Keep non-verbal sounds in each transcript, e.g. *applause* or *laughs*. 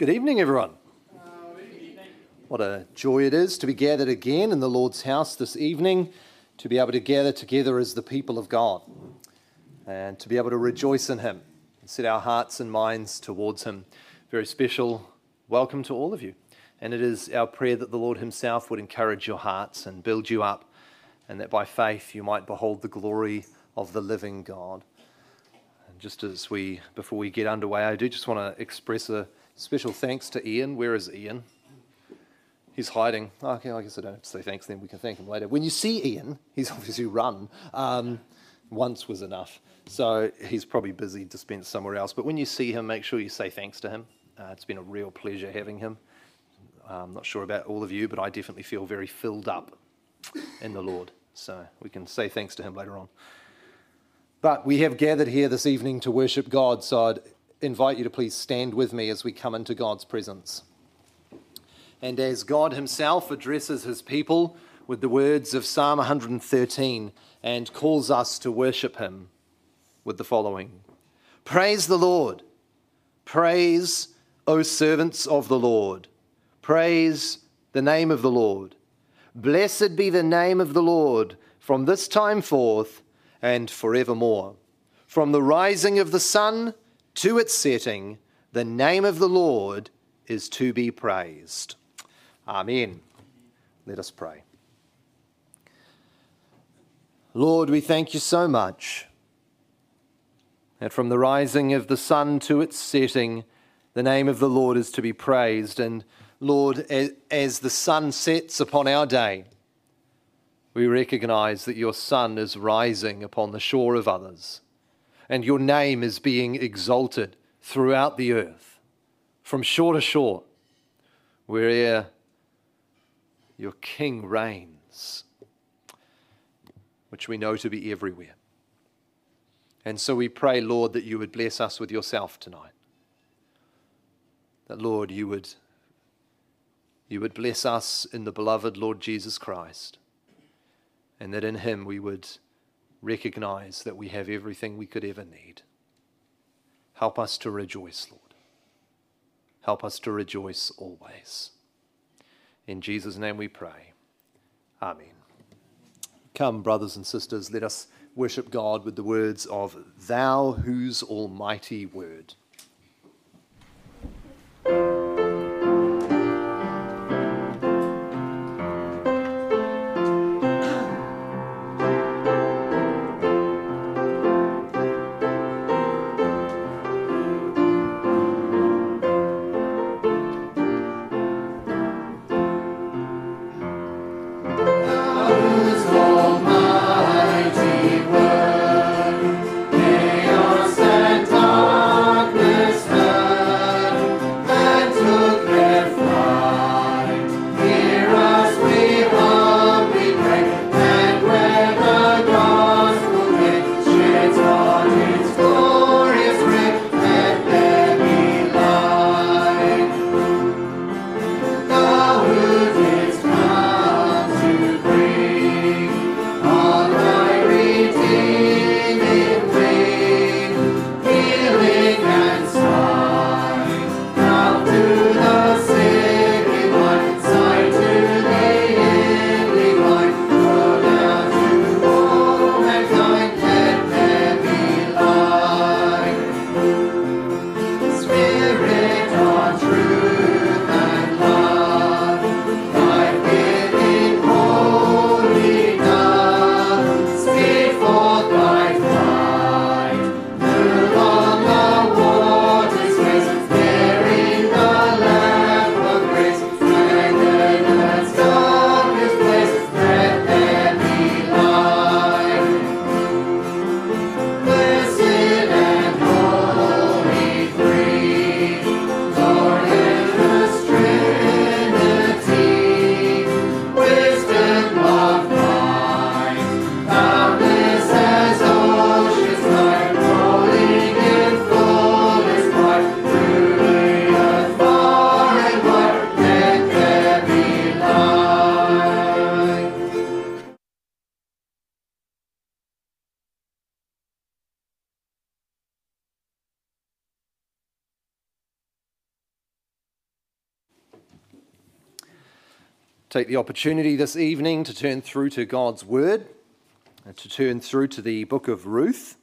Good evening, everyone. What a joy it is to be gathered again in the Lord's house this evening, to be able to gather together as the people of God, and to be able to rejoice in Him and set our hearts and minds towards Him. Very special welcome to all of you. And it is our prayer that the Lord Himself would encourage your hearts and build you up, and that by faith you might behold the glory of the living God. And just as we, before we get underway, I do just want to express a Special thanks to Ian. Where is Ian? He's hiding. Oh, okay, I guess I don't have to say thanks then. We can thank him later. When you see Ian, he's *laughs* obviously run. Um, once was enough. So he's probably busy dispensed somewhere else. But when you see him, make sure you say thanks to him. Uh, it's been a real pleasure having him. I'm not sure about all of you, but I definitely feel very filled up in the Lord. So we can say thanks to him later on. But we have gathered here this evening to worship God, so I'd invite you to please stand with me as we come into God's presence. And as God Himself addresses His people with the words of Psalm 113 and calls us to worship Him with the following Praise the Lord. Praise, O servants of the Lord. Praise the name of the Lord. Blessed be the name of the Lord from this time forth and forevermore. From the rising of the sun to its setting, the name of the Lord is to be praised. Amen. Let us pray. Lord, we thank you so much that from the rising of the sun to its setting, the name of the Lord is to be praised. And Lord, as the sun sets upon our day, we recognize that your sun is rising upon the shore of others and your name is being exalted throughout the earth, from shore to shore, where your King reigns, which we know to be everywhere. And so we pray, Lord, that you would bless us with yourself tonight. That, Lord, you would, you would bless us in the beloved Lord Jesus Christ, and that in him we would recognize that we have everything we could ever need. Help us to rejoice, Lord. Help us to rejoice always. In Jesus' name we pray. Amen. Come, brothers and sisters, let us worship God with the words of Thou whose almighty word. Take the opportunity this evening to turn through to God's Word, and to turn through to the book of Ruth.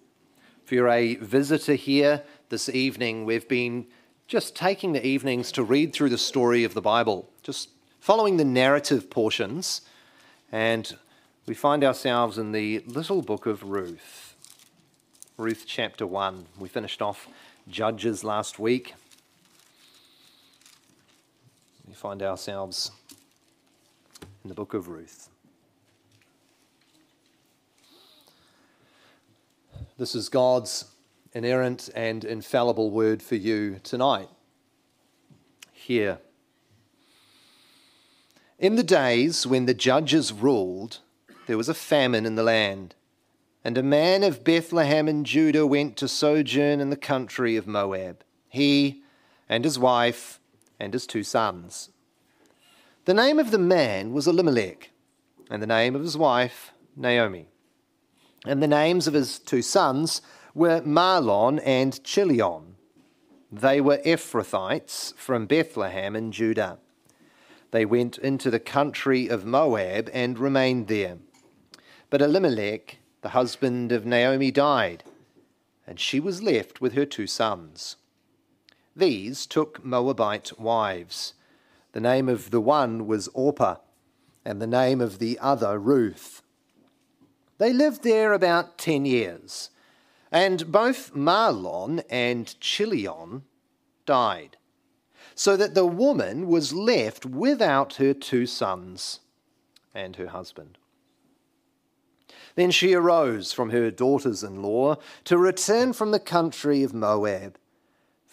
If you're a visitor here this evening, we've been just taking the evenings to read through the story of the Bible, just following the narrative portions, and we find ourselves in the little book of Ruth. Ruth chapter 1. We finished off Judges last week. We find ourselves in the book of Ruth. This is God's inerrant and infallible word for you tonight. Here. In the days when the judges ruled, there was a famine in the land, and a man of Bethlehem in Judah went to sojourn in the country of Moab, he and his wife and his two sons. The name of the man was Elimelech, and the name of his wife, Naomi. And the names of his two sons were Mahlon and Chilion. They were Ephrathites from Bethlehem in Judah. They went into the country of Moab and remained there. But Elimelech, the husband of Naomi, died, and she was left with her two sons. These took Moabite wives the name of the one was Orpah, and the name of the other Ruth. They lived there about ten years, and both Mahlon and Chilion died, so that the woman was left without her two sons and her husband. Then she arose from her daughters in law to return from the country of Moab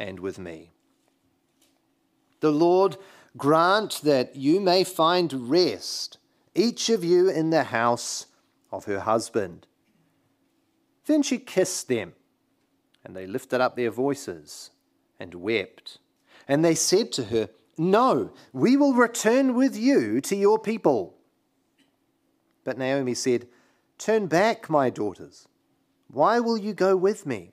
and with me. The Lord grant that you may find rest, each of you in the house of her husband. Then she kissed them, and they lifted up their voices and wept. And they said to her, No, we will return with you to your people. But Naomi said, Turn back, my daughters. Why will you go with me?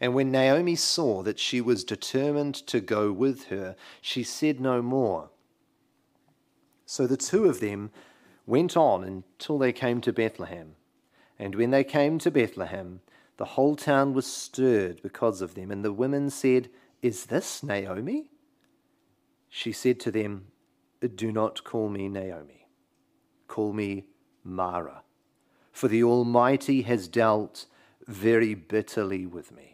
And when Naomi saw that she was determined to go with her, she said no more. So the two of them went on until they came to Bethlehem. And when they came to Bethlehem, the whole town was stirred because of them. And the women said, Is this Naomi? She said to them, Do not call me Naomi. Call me Mara, for the Almighty has dealt very bitterly with me.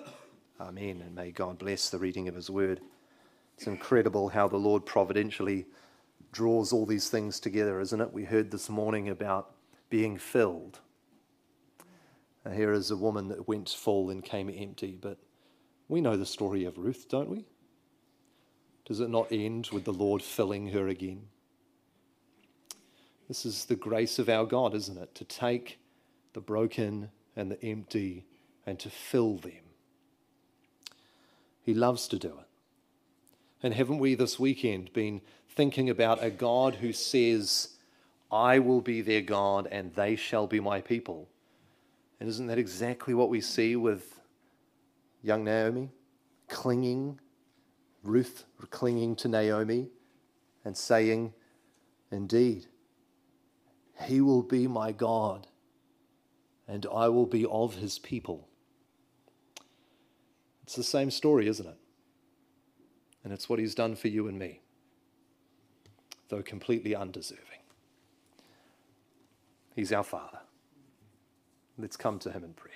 Amen, and may God bless the reading of his word. It's incredible how the Lord providentially draws all these things together, isn't it? We heard this morning about being filled. here is a woman that went full and came empty, but we know the story of Ruth, don't we? Does it not end with the Lord filling her again? This is the grace of our God, isn't it? To take the broken and the empty and to fill them. He loves to do it. And haven't we this weekend been thinking about a God who says, I will be their God and they shall be my people? And isn't that exactly what we see with young Naomi? Clinging, Ruth clinging to Naomi and saying, Indeed, he will be my God and I will be of his people. It's the same story, isn't it? And it's what he's done for you and me, though completely undeserving. He's our Father. Let's come to him in prayer.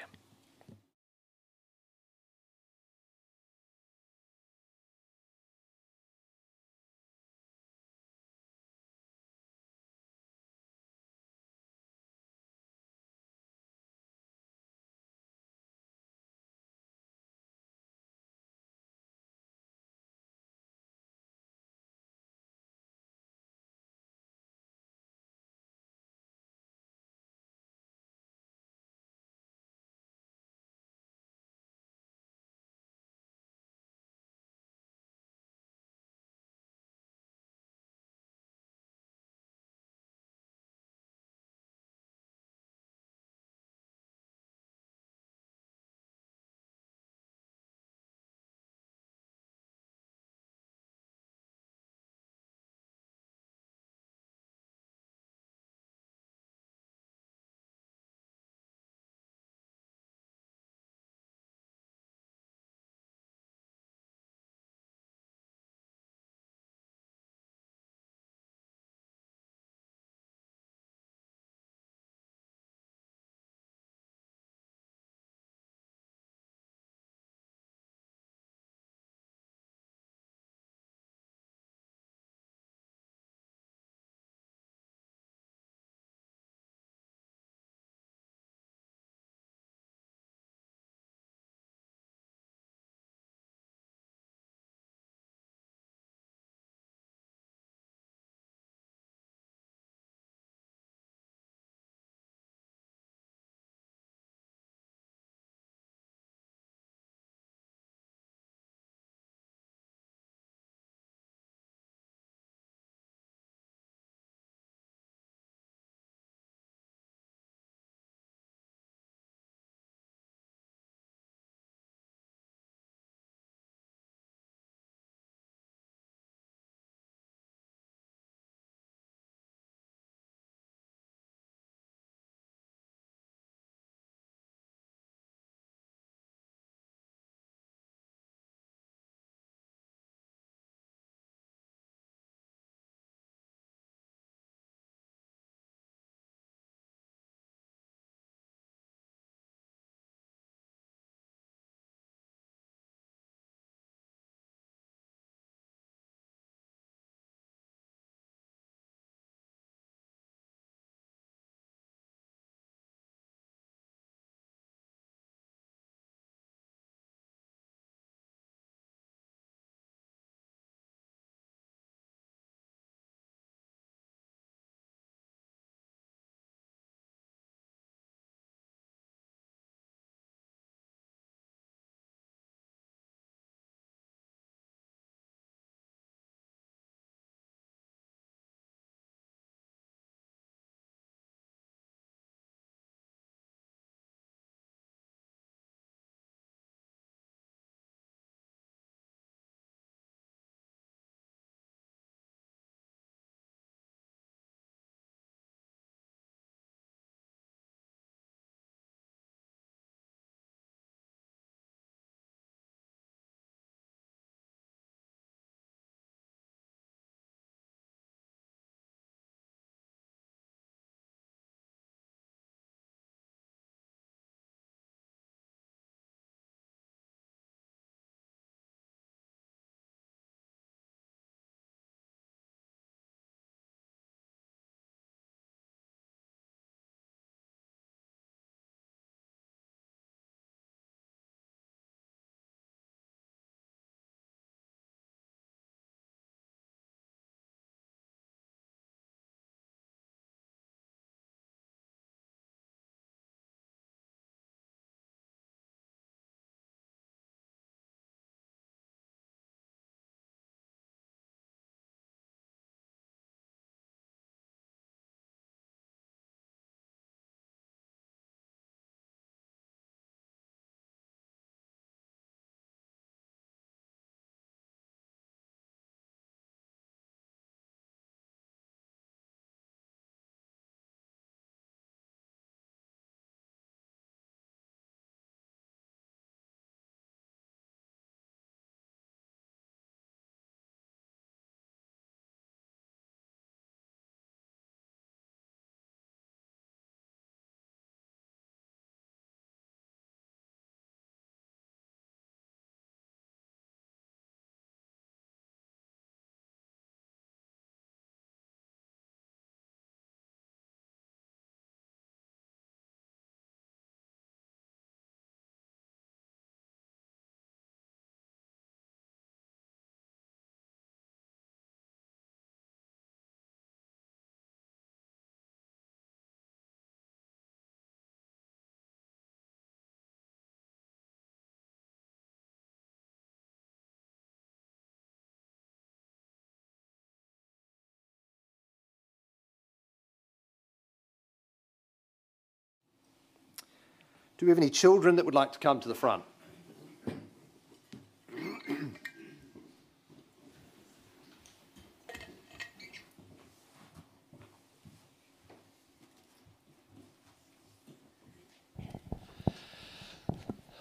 Do we have any children that would like to come to the front?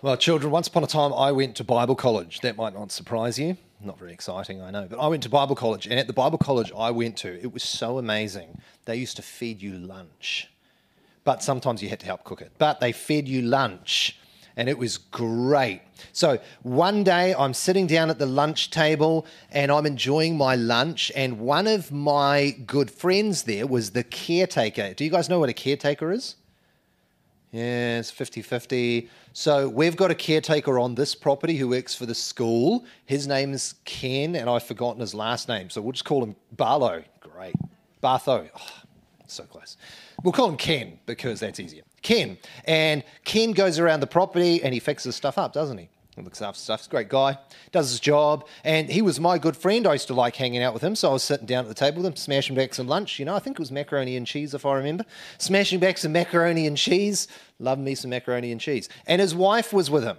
Well, children, once upon a time I went to Bible college. That might not surprise you. Not very exciting, I know. But I went to Bible college, and at the Bible college I went to, it was so amazing. They used to feed you lunch, but sometimes you had to help cook it. But they fed you lunch, and it was great. So one day I'm sitting down at the lunch table and I'm enjoying my lunch, and one of my good friends there was the caretaker. Do you guys know what a caretaker is? Yeah, it's 50 50. So we've got a caretaker on this property who works for the school. His name is Ken, and I've forgotten his last name. So we'll just call him Barlow. Great. Bartho. Oh, so close. We'll call him Ken because that's easier. Ken. And Ken goes around the property and he fixes stuff up, doesn't he? He looks after stuff. He's a great guy, does his job, and he was my good friend. I used to like hanging out with him, so I was sitting down at the table with him, smashing back some lunch. You know, I think it was macaroni and cheese, if I remember. Smashing back some macaroni and cheese. Love me some macaroni and cheese. And his wife was with him.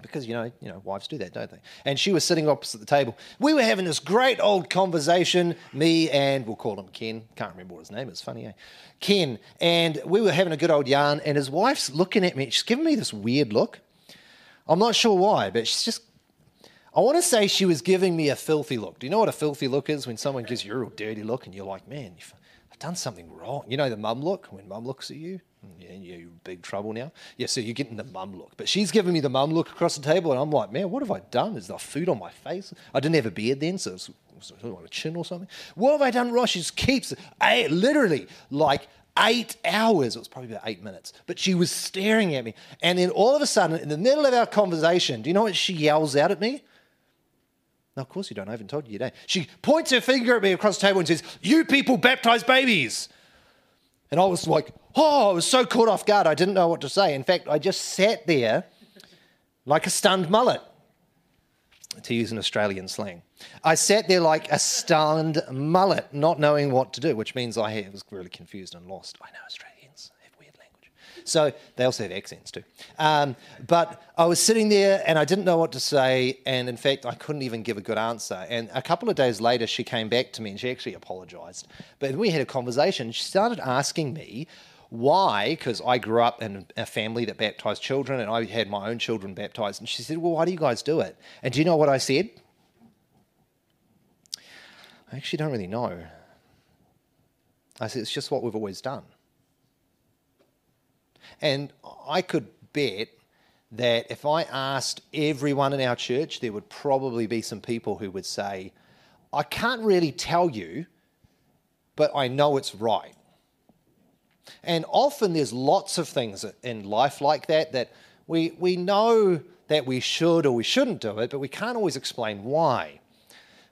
Because you know, you know, wives do that, don't they? And she was sitting opposite the table. We were having this great old conversation, me and we'll call him Ken. Can't remember what his name is. Funny, eh? Ken. And we were having a good old yarn. And his wife's looking at me. She's giving me this weird look. I'm not sure why, but she's just. I want to say she was giving me a filthy look. Do you know what a filthy look is? When someone gives you a real dirty look and you're like, man, I've done something wrong. You know the mum look when mum looks at you? Yeah, you're in big trouble now. Yeah, so you're getting the mum look. But she's giving me the mum look across the table, and I'm like, man, what have I done? Is there food on my face? I didn't have a beard then, so it was, on a chin or something. What have I done wrong? She just keeps, I, literally, like eight hours. It was probably about eight minutes. But she was staring at me. And then all of a sudden, in the middle of our conversation, do you know what she yells out at me? No, of course you don't. I haven't told you today. She points her finger at me across the table and says, You people baptize babies. And I was like, Oh, I was so caught off guard. I didn't know what to say. In fact, I just sat there like a stunned mullet, to use an Australian slang. I sat there like a stunned mullet, not knowing what to do, which means I was really confused and lost. I know language. So they also have accents too. Um, but I was sitting there and I didn't know what to say. And in fact, I couldn't even give a good answer. And a couple of days later, she came back to me and she actually apologized. But we had a conversation. She started asking me, why? Because I grew up in a family that baptized children and I had my own children baptized. And she said, Well, why do you guys do it? And do you know what I said? I actually don't really know. I said, it's just what we've always done. And I could bet that if I asked everyone in our church, there would probably be some people who would say, I can't really tell you, but I know it's right. And often there's lots of things in life like that that we, we know that we should or we shouldn't do it, but we can't always explain why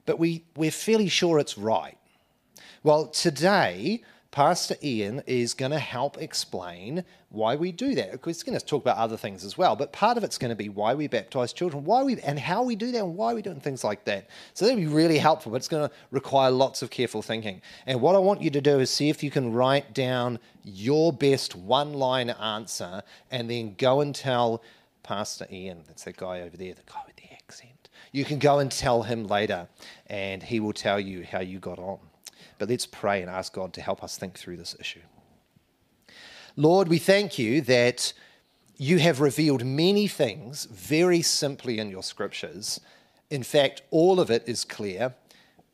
but we, we're fairly sure it's right. Well, today, Pastor Ian is going to help explain why we do that. He's going to talk about other things as well, but part of it's going to be why we baptize children, why we and how we do that, and why we're doing things like that. So that'll be really helpful, but it's going to require lots of careful thinking. And what I want you to do is see if you can write down your best one-line answer, and then go and tell Pastor Ian, that's that guy over there, the guy with the accent you can go and tell him later, and he will tell you how you got on. But let's pray and ask God to help us think through this issue. Lord, we thank you that you have revealed many things very simply in your scriptures. In fact, all of it is clear.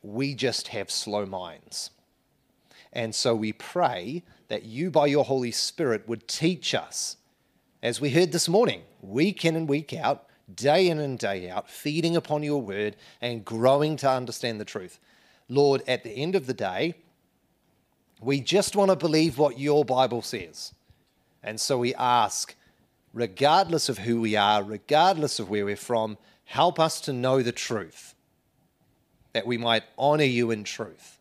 We just have slow minds. And so we pray that you, by your Holy Spirit, would teach us, as we heard this morning, week in and week out, day in and day out, feeding upon your word and growing to understand the truth. Lord, at the end of the day, we just want to believe what your Bible says. And so we ask, regardless of who we are, regardless of where we're from, help us to know the truth, that we might honor you in truth.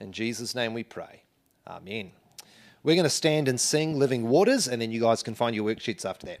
In Jesus' name we pray. Amen. We're going to stand and sing Living Waters, and then you guys can find your worksheets after that.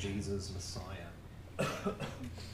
Jesus Messiah. *coughs*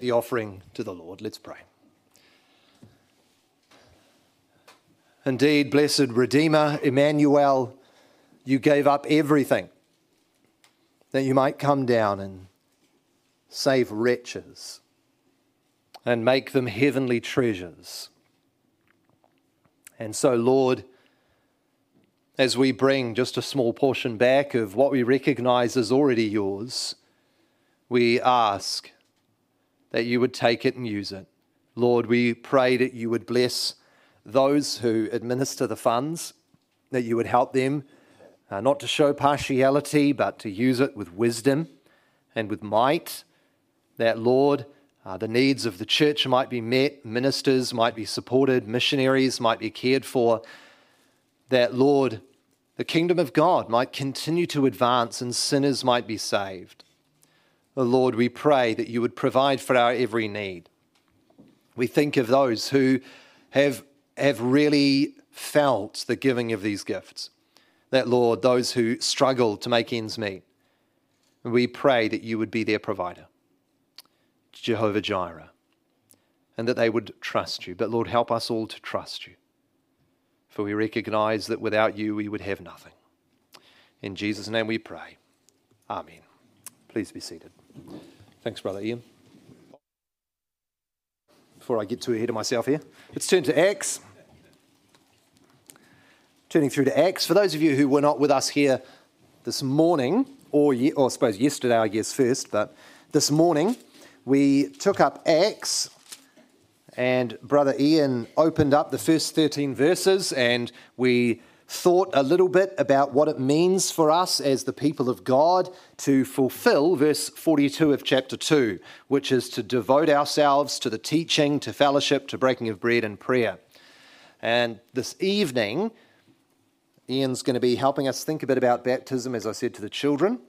The offering to the Lord. Let's pray. Indeed, blessed Redeemer, Emmanuel, you gave up everything that you might come down and save wretches and make them heavenly treasures. And so, Lord, as we bring just a small portion back of what we recognize as already yours, we ask that you would take it and use it. Lord, we pray that you would bless those who administer the funds, that you would help them uh, not to show partiality, but to use it with wisdom and with might. That, Lord, uh, the needs of the church might be met, ministers might be supported, missionaries might be cared for. That, Lord, the kingdom of God might continue to advance and sinners might be saved. Oh, Lord, we pray that you would provide for our every need. We think of those who have, have really felt the giving of these gifts. That, Lord, those who struggle to make ends meet. We pray that you would be their provider. Jehovah Jireh, and that they would trust you. But Lord, help us all to trust you, for we recognize that without you we would have nothing. In Jesus' name we pray. Amen. Please be seated. Thanks, Brother Ian. Before I get too ahead of myself here, let's turn to Acts. Turning through to Acts. For those of you who were not with us here this morning, or, or I suppose yesterday, I guess, first, but this morning, we took up Acts, and Brother Ian opened up the first 13 verses, and we thought a little bit about what it means for us as the people of God to fulfill verse 42 of chapter 2, which is to devote ourselves to the teaching, to fellowship, to breaking of bread and prayer. And this evening, Ian's going to be helping us think a bit about baptism, as I said to the children.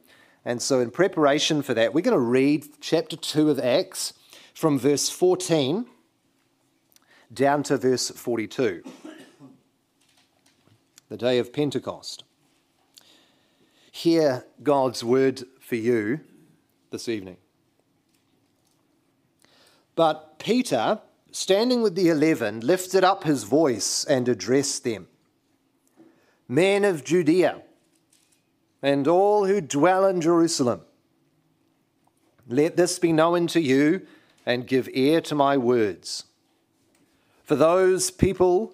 And so, in preparation for that, we're going to read chapter 2 of Acts from verse 14 down to verse 42. The day of Pentecost. Hear God's word for you this evening. But Peter, standing with the eleven, lifted up his voice and addressed them Men of Judea and all who dwell in Jerusalem. Let this be known to you and give ear to my words. For those people,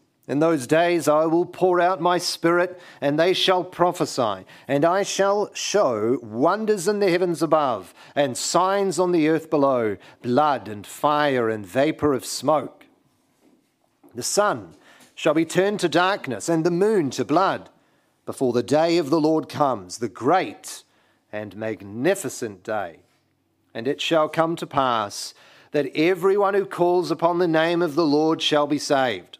In those days I will pour out my spirit, and they shall prophesy, and I shall show wonders in the heavens above, and signs on the earth below blood and fire and vapor of smoke. The sun shall be turned to darkness, and the moon to blood before the day of the Lord comes, the great and magnificent day. And it shall come to pass that everyone who calls upon the name of the Lord shall be saved.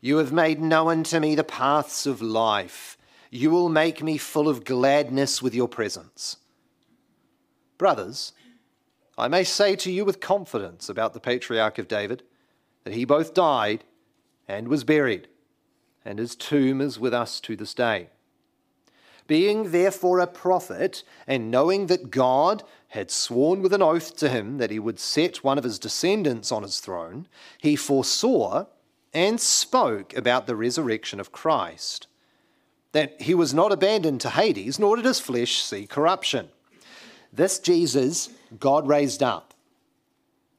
You have made known to me the paths of life. You will make me full of gladness with your presence. Brothers, I may say to you with confidence about the patriarch of David that he both died and was buried, and his tomb is with us to this day. Being therefore a prophet, and knowing that God had sworn with an oath to him that he would set one of his descendants on his throne, he foresaw and spoke about the resurrection of Christ, that he was not abandoned to Hades, nor did his flesh see corruption. This Jesus God raised up,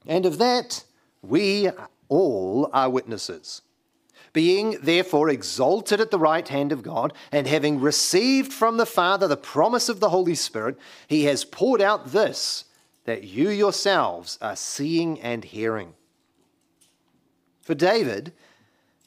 and of that we all are witnesses. Being therefore exalted at the right hand of God, and having received from the Father the promise of the Holy Spirit, he has poured out this that you yourselves are seeing and hearing. For David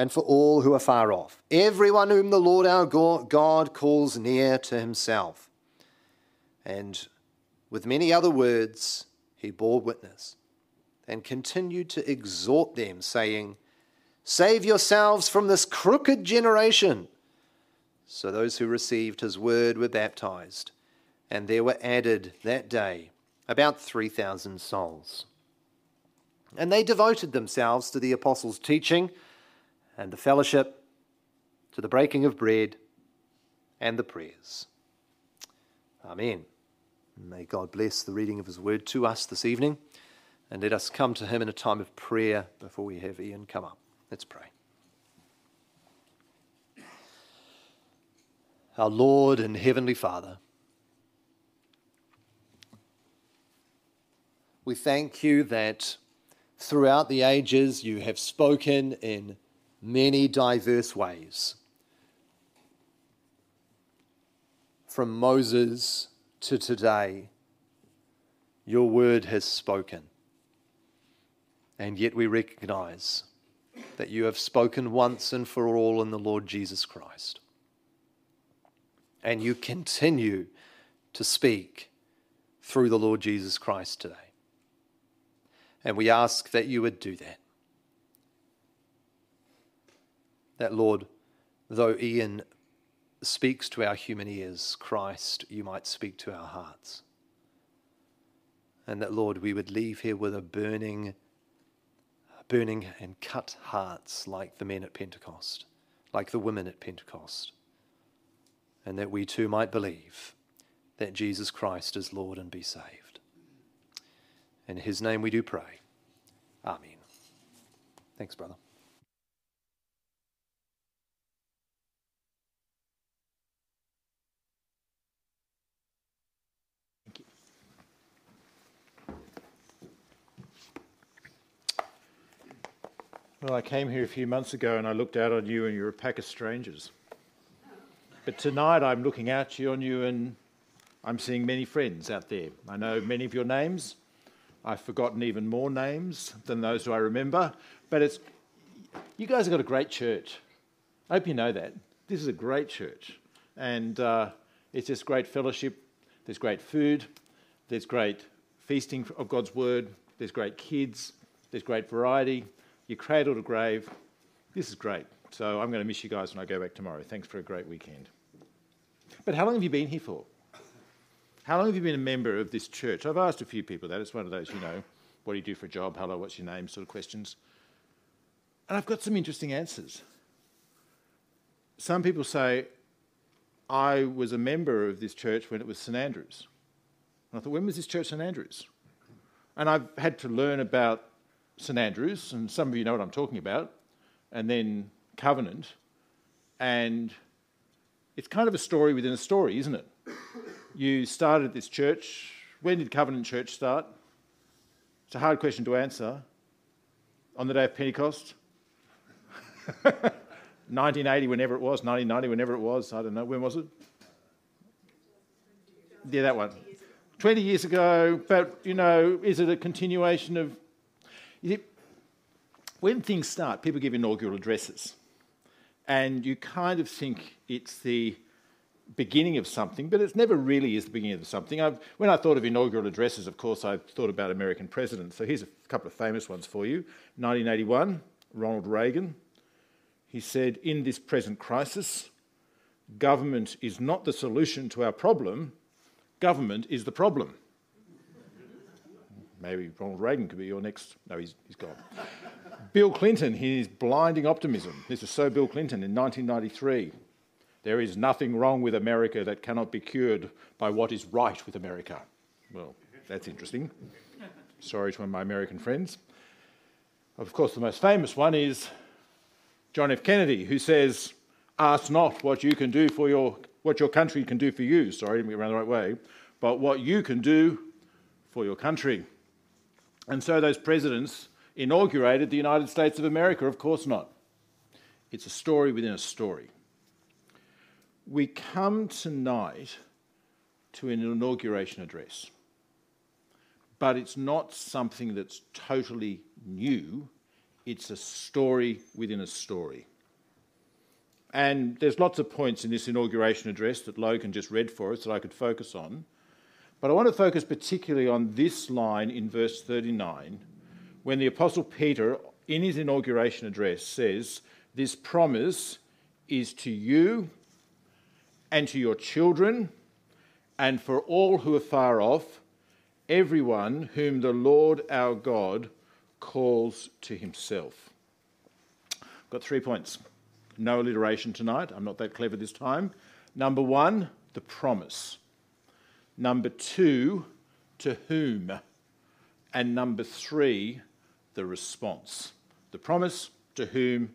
and for all who are far off, everyone whom the Lord our God calls near to himself. And with many other words, he bore witness and continued to exhort them, saying, Save yourselves from this crooked generation. So those who received his word were baptized, and there were added that day about 3,000 souls. And they devoted themselves to the apostles' teaching and the fellowship, to the breaking of bread and the prayers. Amen. May God bless the reading of his word to us this evening, and let us come to him in a time of prayer before we have Ian come up. Let's pray. our Lord and Heavenly Father. We thank you that throughout the ages you have spoken in many diverse ways. From Moses to today, your word has spoken. And yet we recognize that you have spoken once and for all in the Lord Jesus Christ and you continue to speak through the Lord Jesus Christ today. And we ask that you would do that. That, Lord, though Ian speaks to our human ears, Christ, you might speak to our hearts. And that, Lord, we would leave here with a burning, burning and cut hearts like the men at Pentecost, like the women at Pentecost and that we too might believe that Jesus Christ is Lord and be saved. In his name we do pray. Amen. Thanks, brother. Well, I came here a few months ago and I looked out on you and you're a pack of strangers. But tonight I'm looking out on you and I'm seeing many friends out there. I know many of your names. I've forgotten even more names than those who I remember. But it's you guys have got a great church. I hope you know that. This is a great church. And uh, it's just great fellowship. There's great food. There's great feasting of God's word. There's great kids. There's great variety. You're cradle to grave. This is great. So I'm going to miss you guys when I go back tomorrow. Thanks for a great weekend. But how long have you been here for? How long have you been a member of this church? I've asked a few people that. It's one of those, you know, what do you do for a job? Hello, what's your name? sort of questions. And I've got some interesting answers. Some people say, I was a member of this church when it was St Andrews. And I thought, when was this church St Andrews? And I've had to learn about St Andrews, and some of you know what I'm talking about and then covenant. And it's kind of a story within a story, isn't it? You started this church. When did Covenant Church start? It's a hard question to answer. On the day of Pentecost? *laughs* 1980, whenever it was, 1990, whenever it was, I don't know. When was it? Yeah, that one. 20 years ago, but you know, is it a continuation of. It, when things start, people give inaugural addresses. And you kind of think it's the beginning of something, but it never really is the beginning of something. I've, when I thought of inaugural addresses, of course, I thought about American presidents. So here's a couple of famous ones for you. 1981, Ronald Reagan. He said, In this present crisis, government is not the solution to our problem, government is the problem. Maybe Ronald Reagan could be your next. No, he's, he's gone. *laughs* Bill Clinton, his blinding optimism. This is so Bill Clinton in 1993. There is nothing wrong with America that cannot be cured by what is right with America. Well, that's interesting. Sorry to my American friends. Of course, the most famous one is John F. Kennedy, who says, Ask not what you can do for your what your country can do for you. Sorry, didn't get around the right way, but what you can do for your country. And so those presidents inaugurated the United States of America? Of course not. It's a story within a story we come tonight to an inauguration address, but it's not something that's totally new, it's a story within a story. And there's lots of points in this inauguration address that Logan just read for us that I could focus on. But I want to focus particularly on this line in verse 39, when the Apostle Peter, in his inauguration address, says, This promise is to you and to your children, and for all who are far off, everyone whom the Lord our God calls to himself. I've got three points. No alliteration tonight. I'm not that clever this time. Number one, the promise. Number two, to whom. And number three, the response. The promise, to whom,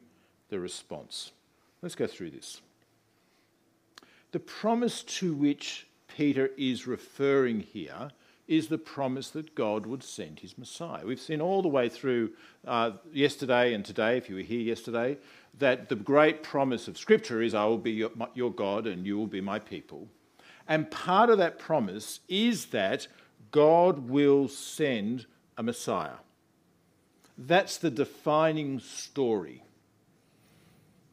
the response. Let's go through this. The promise to which Peter is referring here is the promise that God would send his Messiah. We've seen all the way through uh, yesterday and today, if you were here yesterday, that the great promise of Scripture is, I will be your, your God and you will be my people. And part of that promise is that God will send a Messiah. That's the defining story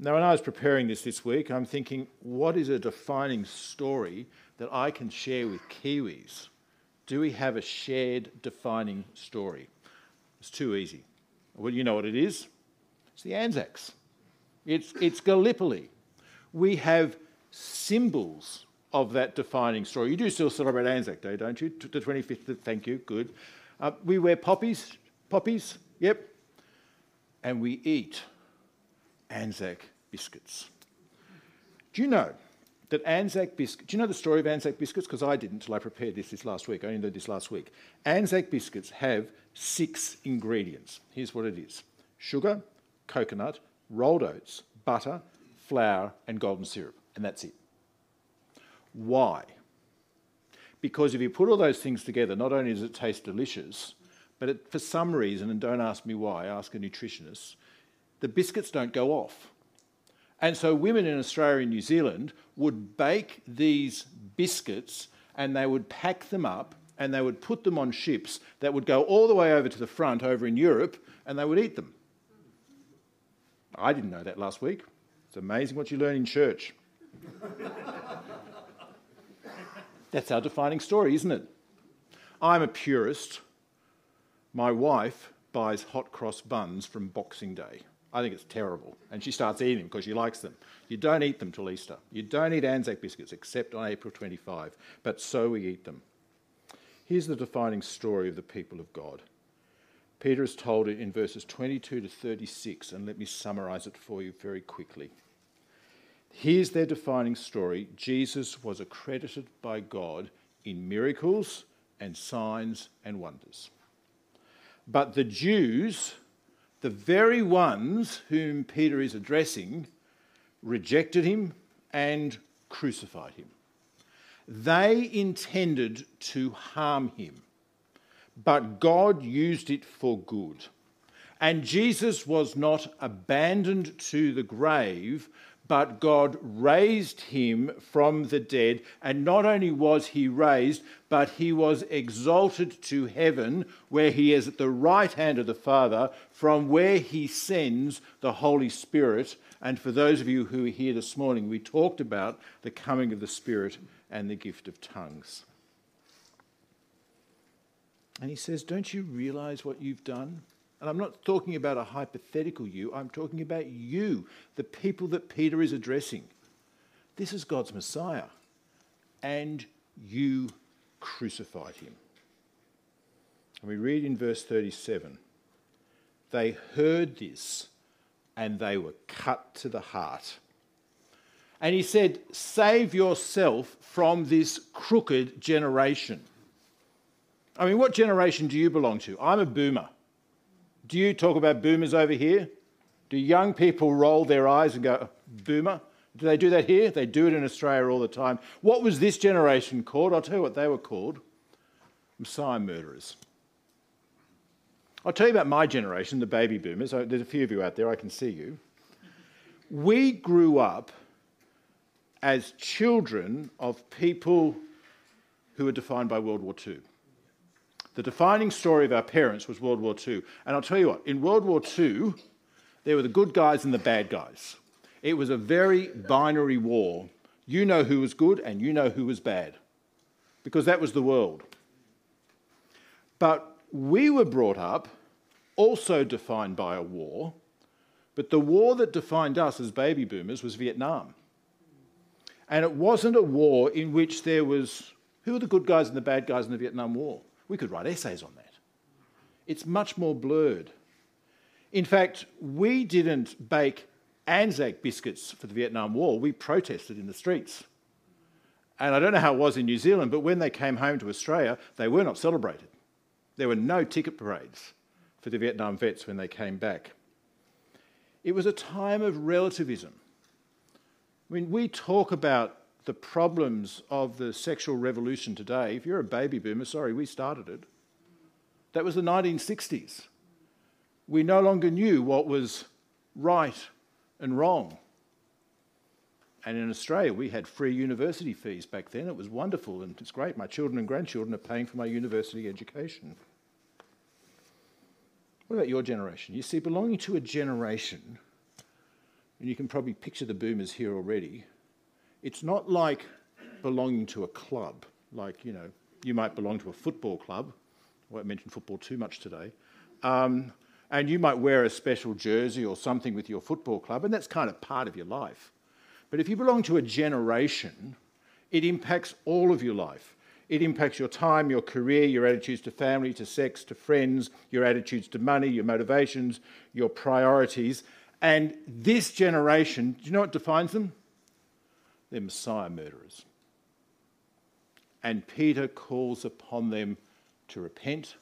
now, when I was preparing this this week, I'm thinking, what is a defining story that I can share with Kiwis? Do we have a shared defining story? It's too easy. Well, you know what it is? It's the Anzacs. It's, it's Gallipoli. We have symbols of that defining story. You do still celebrate Anzac Day, don't you? The 25th, thank you, good. Uh, we wear poppies, poppies, yep. And we eat Anzac biscuits. Do you know that Anzac biscuits, do you know the story of Anzac biscuits? Because I didn't until I prepared this this last week. I only did this last week. Anzac biscuits have six ingredients. Here's what it is sugar, coconut, rolled oats, butter, flour, and golden syrup. And that's it. Why? Because if you put all those things together, not only does it taste delicious, but it, for some reason, and don't ask me why, ask a nutritionist, the biscuits don't go off. And so women in Australia and New Zealand would bake these biscuits and they would pack them up and they would put them on ships that would go all the way over to the front over in Europe and they would eat them. I didn't know that last week. It's amazing what you learn in church. *laughs* That's our defining story, isn't it? I'm a purist. My wife buys hot cross buns from Boxing Day. I think it's terrible. And she starts eating them because she likes them. You don't eat them till Easter. You don't eat Anzac biscuits except on April 25, but so we eat them. Here's the defining story of the people of God. Peter has told it in verses 22 to 36, and let me summarize it for you very quickly. Here's their defining story Jesus was accredited by God in miracles and signs and wonders. But the Jews the very ones whom Peter is addressing rejected him and crucified him. They intended to harm him, but God used it for good. And Jesus was not abandoned to the grave, but God raised him from the dead. And not only was he raised, but he was exalted to heaven, where he is at the right hand of the Father, from where he sends the Holy Spirit. And for those of you who are here this morning, we talked about the coming of the Spirit and the gift of tongues. And he says, Don't you realize what you've done? And I'm not talking about a hypothetical you, I'm talking about you, the people that Peter is addressing. This is God's Messiah. And you crucified him. And we read in verse 37 they heard this and they were cut to the heart. And he said, Save yourself from this crooked generation. I mean, what generation do you belong to? I'm a boomer. Do you talk about boomers over here? Do young people roll their eyes and go, boomer? Do they do that here? They do it in Australia all the time. What was this generation called? I'll tell you what they were called Messiah murderers. I'll tell you about my generation, the baby boomers. Oh, there's a few of you out there, I can see you. We grew up as children of people who were defined by World War II. The defining story of our parents was World War II. And I'll tell you what, in World War II, there were the good guys and the bad guys. It was a very binary war. You know who was good and you know who was bad, because that was the world. But we were brought up also defined by a war, but the war that defined us as baby boomers was Vietnam. And it wasn't a war in which there was who are the good guys and the bad guys in the Vietnam War? We could write essays on that. It's much more blurred. In fact, we didn't bake Anzac biscuits for the Vietnam War, we protested in the streets. And I don't know how it was in New Zealand, but when they came home to Australia, they were not celebrated. There were no ticket parades for the Vietnam vets when they came back. It was a time of relativism. I mean, we talk about the problems of the sexual revolution today, if you're a baby boomer, sorry, we started it. That was the 1960s. We no longer knew what was right and wrong. And in Australia, we had free university fees back then. It was wonderful and it's great. My children and grandchildren are paying for my university education. What about your generation? You see, belonging to a generation, and you can probably picture the boomers here already, it's not like belonging to a club, like, you know, you might belong to a football club. I won't mention football too much today. Um, and you might wear a special jersey or something with your football club, and that's kind of part of your life. But if you belong to a generation, it impacts all of your life. It impacts your time, your career, your attitudes to family, to sex, to friends, your attitudes to money, your motivations, your priorities. And this generation, do you know what defines them? They're Messiah murderers. And Peter calls upon them to repent.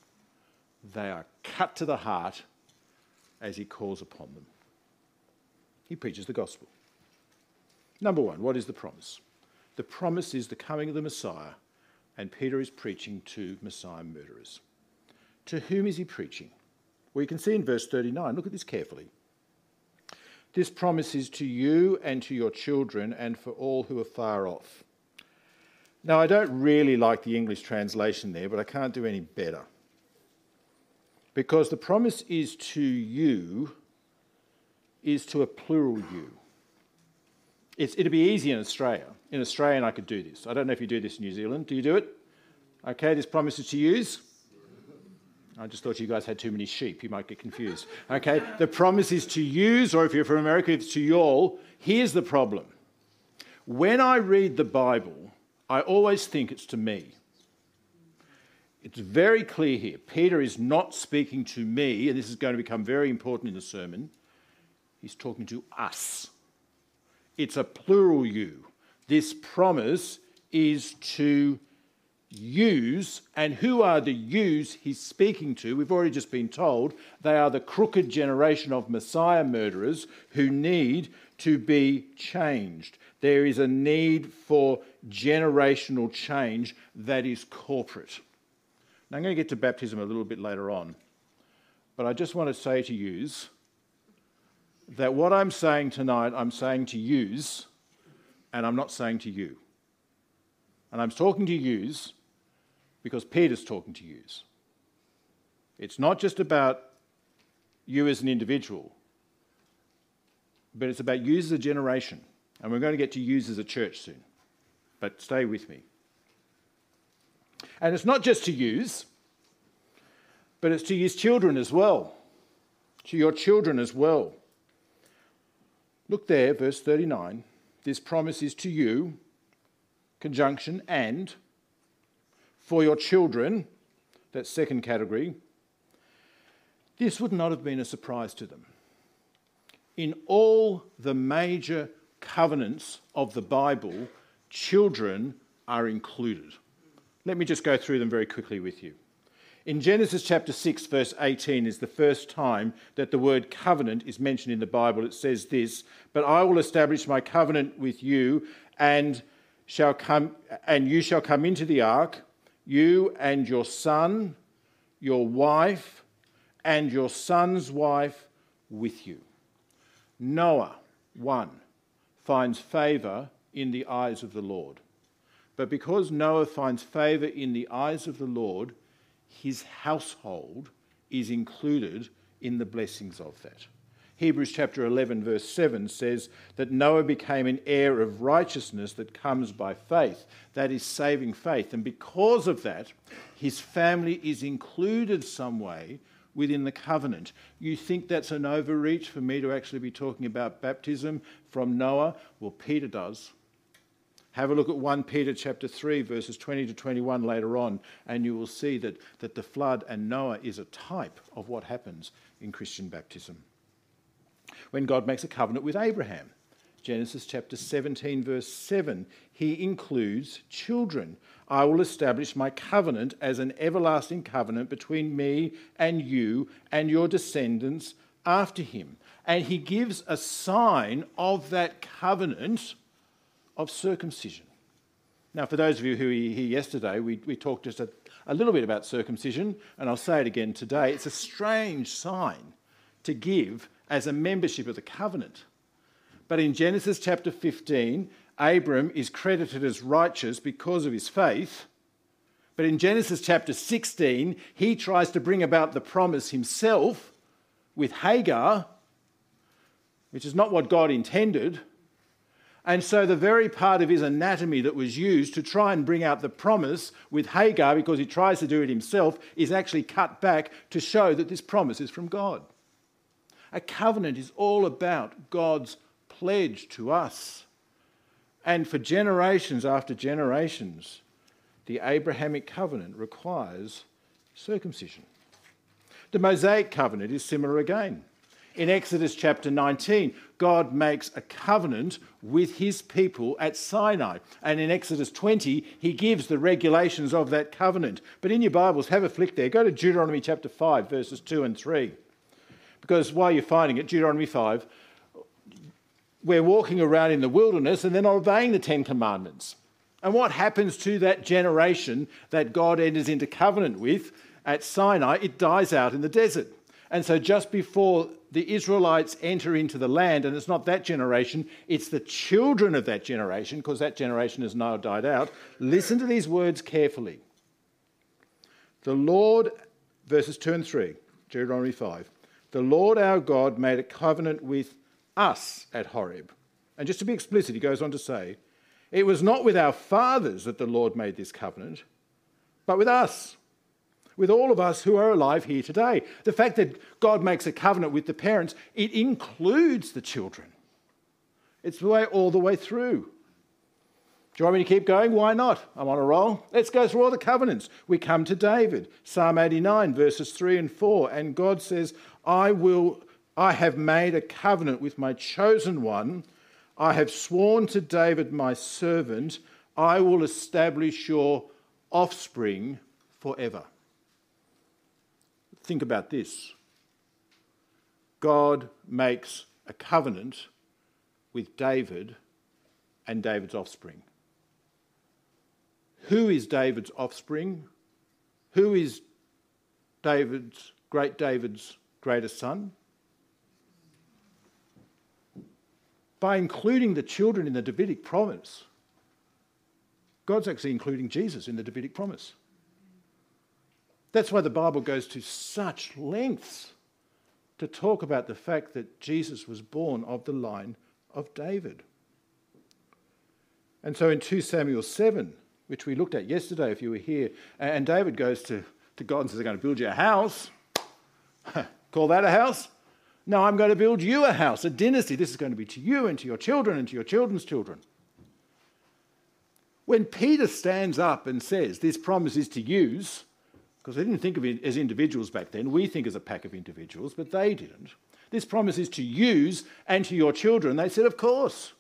They are cut to the heart as he calls upon them. He preaches the gospel. Number one, what is the promise? The promise is the coming of the Messiah, and Peter is preaching to Messiah murderers. To whom is he preaching? Well, you can see in verse 39, look at this carefully. This promise is to you and to your children and for all who are far off. Now, I don't really like the English translation there, but I can't do any better. Because the promise is to you, is to a plural you. It's, it'd be easy in Australia. In Australian, I could do this. I don't know if you do this in New Zealand. Do you do it? Okay, this promise is to use. I just thought you guys had too many sheep. You might get confused. Okay, the promise is to use, or if you're from America, it's to y'all. Here's the problem. When I read the Bible, I always think it's to me. It's very clear here. Peter is not speaking to me, and this is going to become very important in the sermon. He's talking to us. It's a plural you. This promise is to yous, and who are the yous he's speaking to? We've already just been told they are the crooked generation of Messiah murderers who need to be changed. There is a need for generational change that is corporate. Now, I'm going to get to baptism a little bit later on, but I just want to say to yous that what I'm saying tonight, I'm saying to yous, and I'm not saying to you. And I'm talking to yous because Peter's talking to yous. It's not just about you as an individual, but it's about you as a generation. And we're going to get to use as a church soon. But stay with me. And it's not just to use, but it's to use children as well. To your children as well. Look there, verse 39. This promise is to you, conjunction, and for your children, that second category, this would not have been a surprise to them. In all the major covenants of the Bible, children are included. Let me just go through them very quickly with you. In Genesis chapter 6, verse 18, is the first time that the word covenant is mentioned in the Bible. It says this But I will establish my covenant with you, and, shall come, and you shall come into the ark, you and your son, your wife, and your son's wife with you. Noah, one, finds favour in the eyes of the Lord. But because Noah finds favour in the eyes of the Lord, his household is included in the blessings of that. Hebrews chapter 11, verse 7 says that Noah became an heir of righteousness that comes by faith. That is saving faith. And because of that, his family is included some way within the covenant. You think that's an overreach for me to actually be talking about baptism from Noah? Well, Peter does. Have a look at 1 Peter chapter 3, verses 20 to 21 later on, and you will see that, that the flood and Noah is a type of what happens in Christian baptism. When God makes a covenant with Abraham, Genesis chapter 17, verse 7, he includes children. I will establish my covenant as an everlasting covenant between me and you and your descendants after him. And he gives a sign of that covenant of circumcision. Now, for those of you who were here yesterday, we, we talked just a, a little bit about circumcision, and I'll say it again today. It's a strange sign to give as a membership of the covenant. But in Genesis chapter 15, Abram is credited as righteous because of his faith. But in Genesis chapter 16, he tries to bring about the promise himself with Hagar, which is not what God intended. And so, the very part of his anatomy that was used to try and bring out the promise with Hagar, because he tries to do it himself, is actually cut back to show that this promise is from God. A covenant is all about God's pledge to us. And for generations after generations, the Abrahamic covenant requires circumcision. The Mosaic covenant is similar again. In Exodus chapter 19, God makes a covenant with his people at Sinai. And in Exodus 20, he gives the regulations of that covenant. But in your Bibles, have a flick there. Go to Deuteronomy chapter 5, verses 2 and 3. Because while you're finding it, Deuteronomy 5, we're walking around in the wilderness and they're not obeying the Ten Commandments. And what happens to that generation that God enters into covenant with at Sinai? It dies out in the desert. And so, just before the Israelites enter into the land, and it's not that generation, it's the children of that generation, because that generation has now died out. Listen to these words carefully. The Lord, verses 2 and 3, Deuteronomy 5. The Lord our God made a covenant with us at Horeb. And just to be explicit, he goes on to say, It was not with our fathers that the Lord made this covenant, but with us with all of us who are alive here today. The fact that God makes a covenant with the parents, it includes the children. It's the way all the way through. Do you want me to keep going? Why not? I'm on a roll. Let's go through all the covenants. We come to David, Psalm 89, verses 3 and 4, and God says, I will I have made a covenant with my chosen one. I have sworn to David my servant, I will establish your offspring forever. Think about this God makes a covenant with David and David's offspring. Who is David's offspring? Who is David's great David's greatest son? by including the children in the Davidic promise, God's actually including Jesus in the Davidic promise. That's why the Bible goes to such lengths to talk about the fact that Jesus was born of the line of David. And so in 2 Samuel 7, which we looked at yesterday if you were here, and David goes to, to God and says, I'm going to build you a house. *laughs* Call that a house? No, I'm going to build you a house, a dynasty. This is going to be to you and to your children and to your children's children. When Peter stands up and says, This promise is to use, because they didn't think of it as individuals back then, we think as a pack of individuals, but they didn't. This promise is to use and to your children. They said, Of course.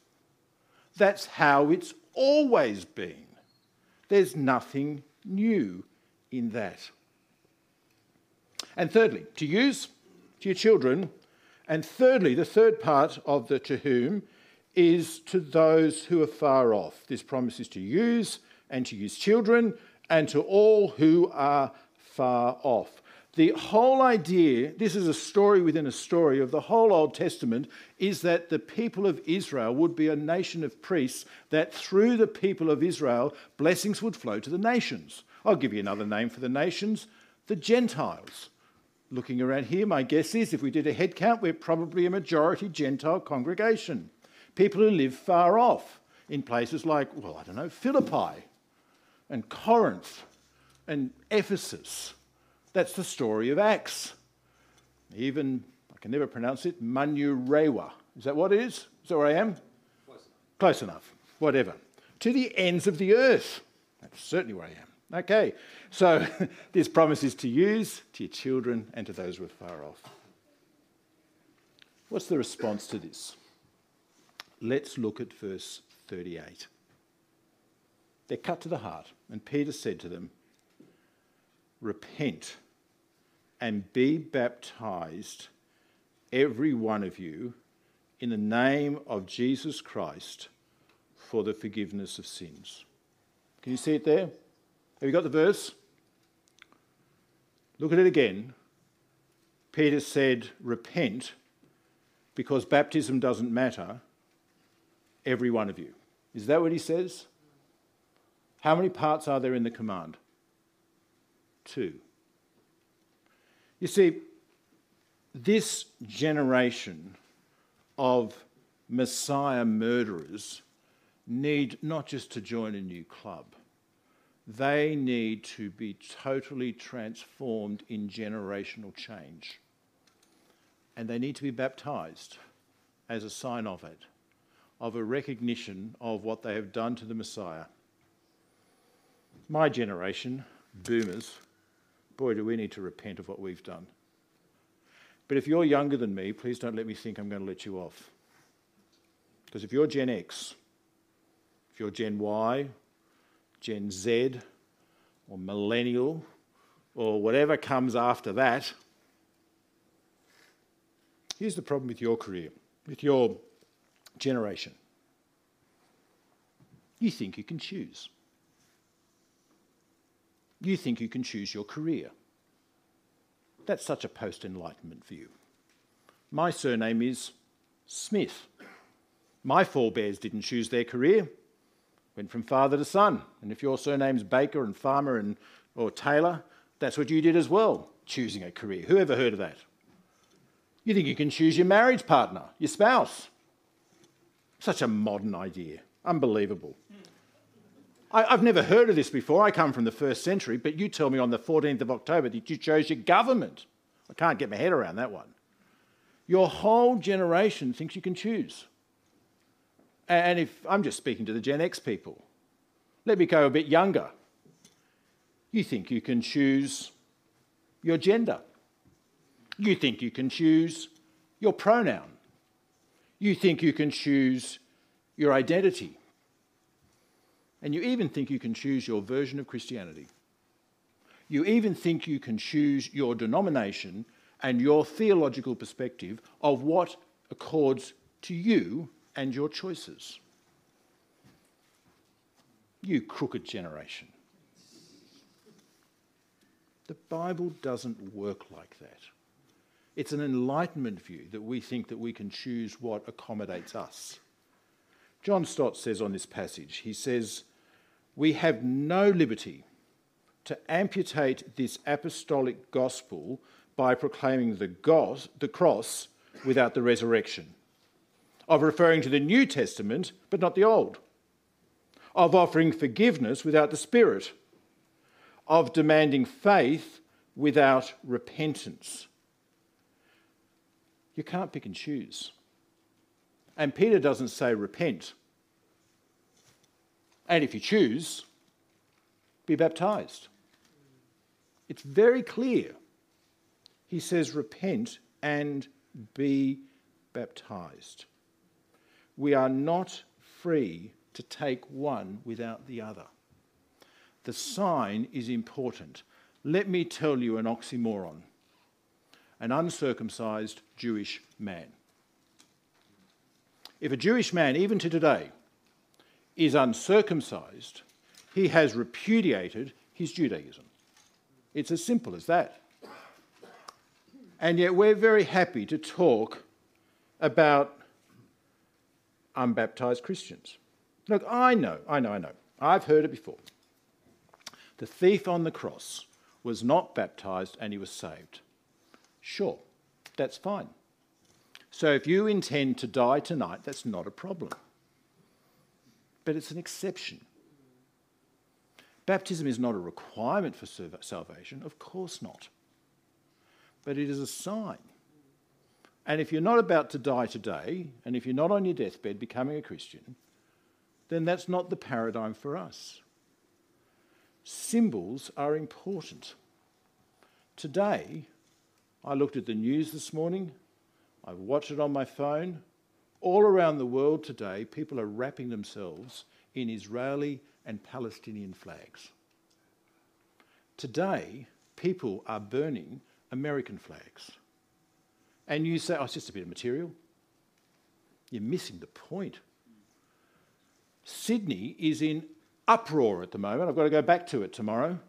That's how it's always been. There's nothing new in that. And thirdly, to use to your children. And thirdly, the third part of the to whom is to those who are far off. This promise is to use and to use children and to all who are far off. The whole idea, this is a story within a story of the whole Old Testament, is that the people of Israel would be a nation of priests, that through the people of Israel, blessings would flow to the nations. I'll give you another name for the nations the Gentiles. Looking around here, my guess is if we did a head count, we're probably a majority Gentile congregation. People who live far off in places like, well, I don't know, Philippi and Corinth and Ephesus that's the story of Acts. Even, I can never pronounce it, Manurewa. Is that what it is? Is that where I am? Close enough. Close enough. Whatever. To the ends of the earth. That's certainly where I am. Okay, so *laughs* this promise is to use to your children and to those who are far off. What's the response to this? Let's look at verse 38. They're cut to the heart, and Peter said to them, repent and be baptized, every one of you, in the name of Jesus Christ for the forgiveness of sins. Can you see it there? Have you got the verse? Look at it again. Peter said, Repent, because baptism doesn't matter, every one of you. Is that what he says? How many parts are there in the command? Two. You see, this generation of Messiah murderers need not just to join a new club, they need to be totally transformed in generational change. And they need to be baptized as a sign of it, of a recognition of what they have done to the Messiah. My generation, boomers, boy, do we need to repent of what we've done. But if you're younger than me, please don't let me think I'm going to let you off. Because if you're Gen X, if you're Gen Y, Gen Z, or Millennial, or whatever comes after that, here's the problem with your career, with your generation. You think you can choose you think you can choose your career. That's such a post Enlightenment view. My surname is Smith. My forebears didn't choose their career, went from father to son. And if your surname's Baker and Farmer and, or Taylor, that's what you did as well, choosing a career. Who ever heard of that? You think you can choose your marriage partner, your spouse. Such a modern idea. Unbelievable. I, have never heard of this before. I come from the first century, but you tell me on the 14th of October that you chose your government. I can't get my head around that one. Your whole generation thinks you can choose. And if I'm just speaking to the Gen X people, let me go a bit younger. You think you can choose your gender. You think you can choose your pronoun. You think you can choose your identity. And you even think you can choose your version of Christianity. You even think you can choose your denomination and your theological perspective of what accords to you and your choices. You crooked generation. The Bible doesn't work like that. It's an enlightenment view that we think that we can choose what accommodates us. John Stott says on this passage, he says, We have no liberty to amputate this apostolic gospel by proclaiming the, cross without the resurrection, of referring to the New Testament but not the Old, of offering forgiveness without the Spirit, of demanding faith without repentance. You can't pick and choose. And Peter doesn't say repent. And if you choose, be baptized. It's very clear. He says, repent and be baptized. We are not free to take one without the other. The sign is important. Let me tell you an oxymoron an uncircumcised Jewish man. If a Jewish man, even to today, is uncircumcised, he has repudiated his Judaism. It's as simple as that. And yet we're very happy to talk about unbaptized Christians. Look, I know, I know, I know. I've heard it before. The thief on the cross was not baptized and he was saved. Sure, that's fine. So if you intend to die tonight, that's not a problem. But it's an exception. Baptism is not a requirement for salvation, of course not. But it is a sign. And if you're not about to die today, and if you're not on your deathbed becoming a Christian, then that's not the paradigm for us. Symbols are important. Today, I looked at the news this morning, I watched it on my phone. All around the world today, people are wrapping themselves in Israeli and Palestinian flags. Today, people are burning American flags. And you say, oh, it's just a bit of material. You're missing the point. Sydney is in uproar at the moment. I've got to go back to it tomorrow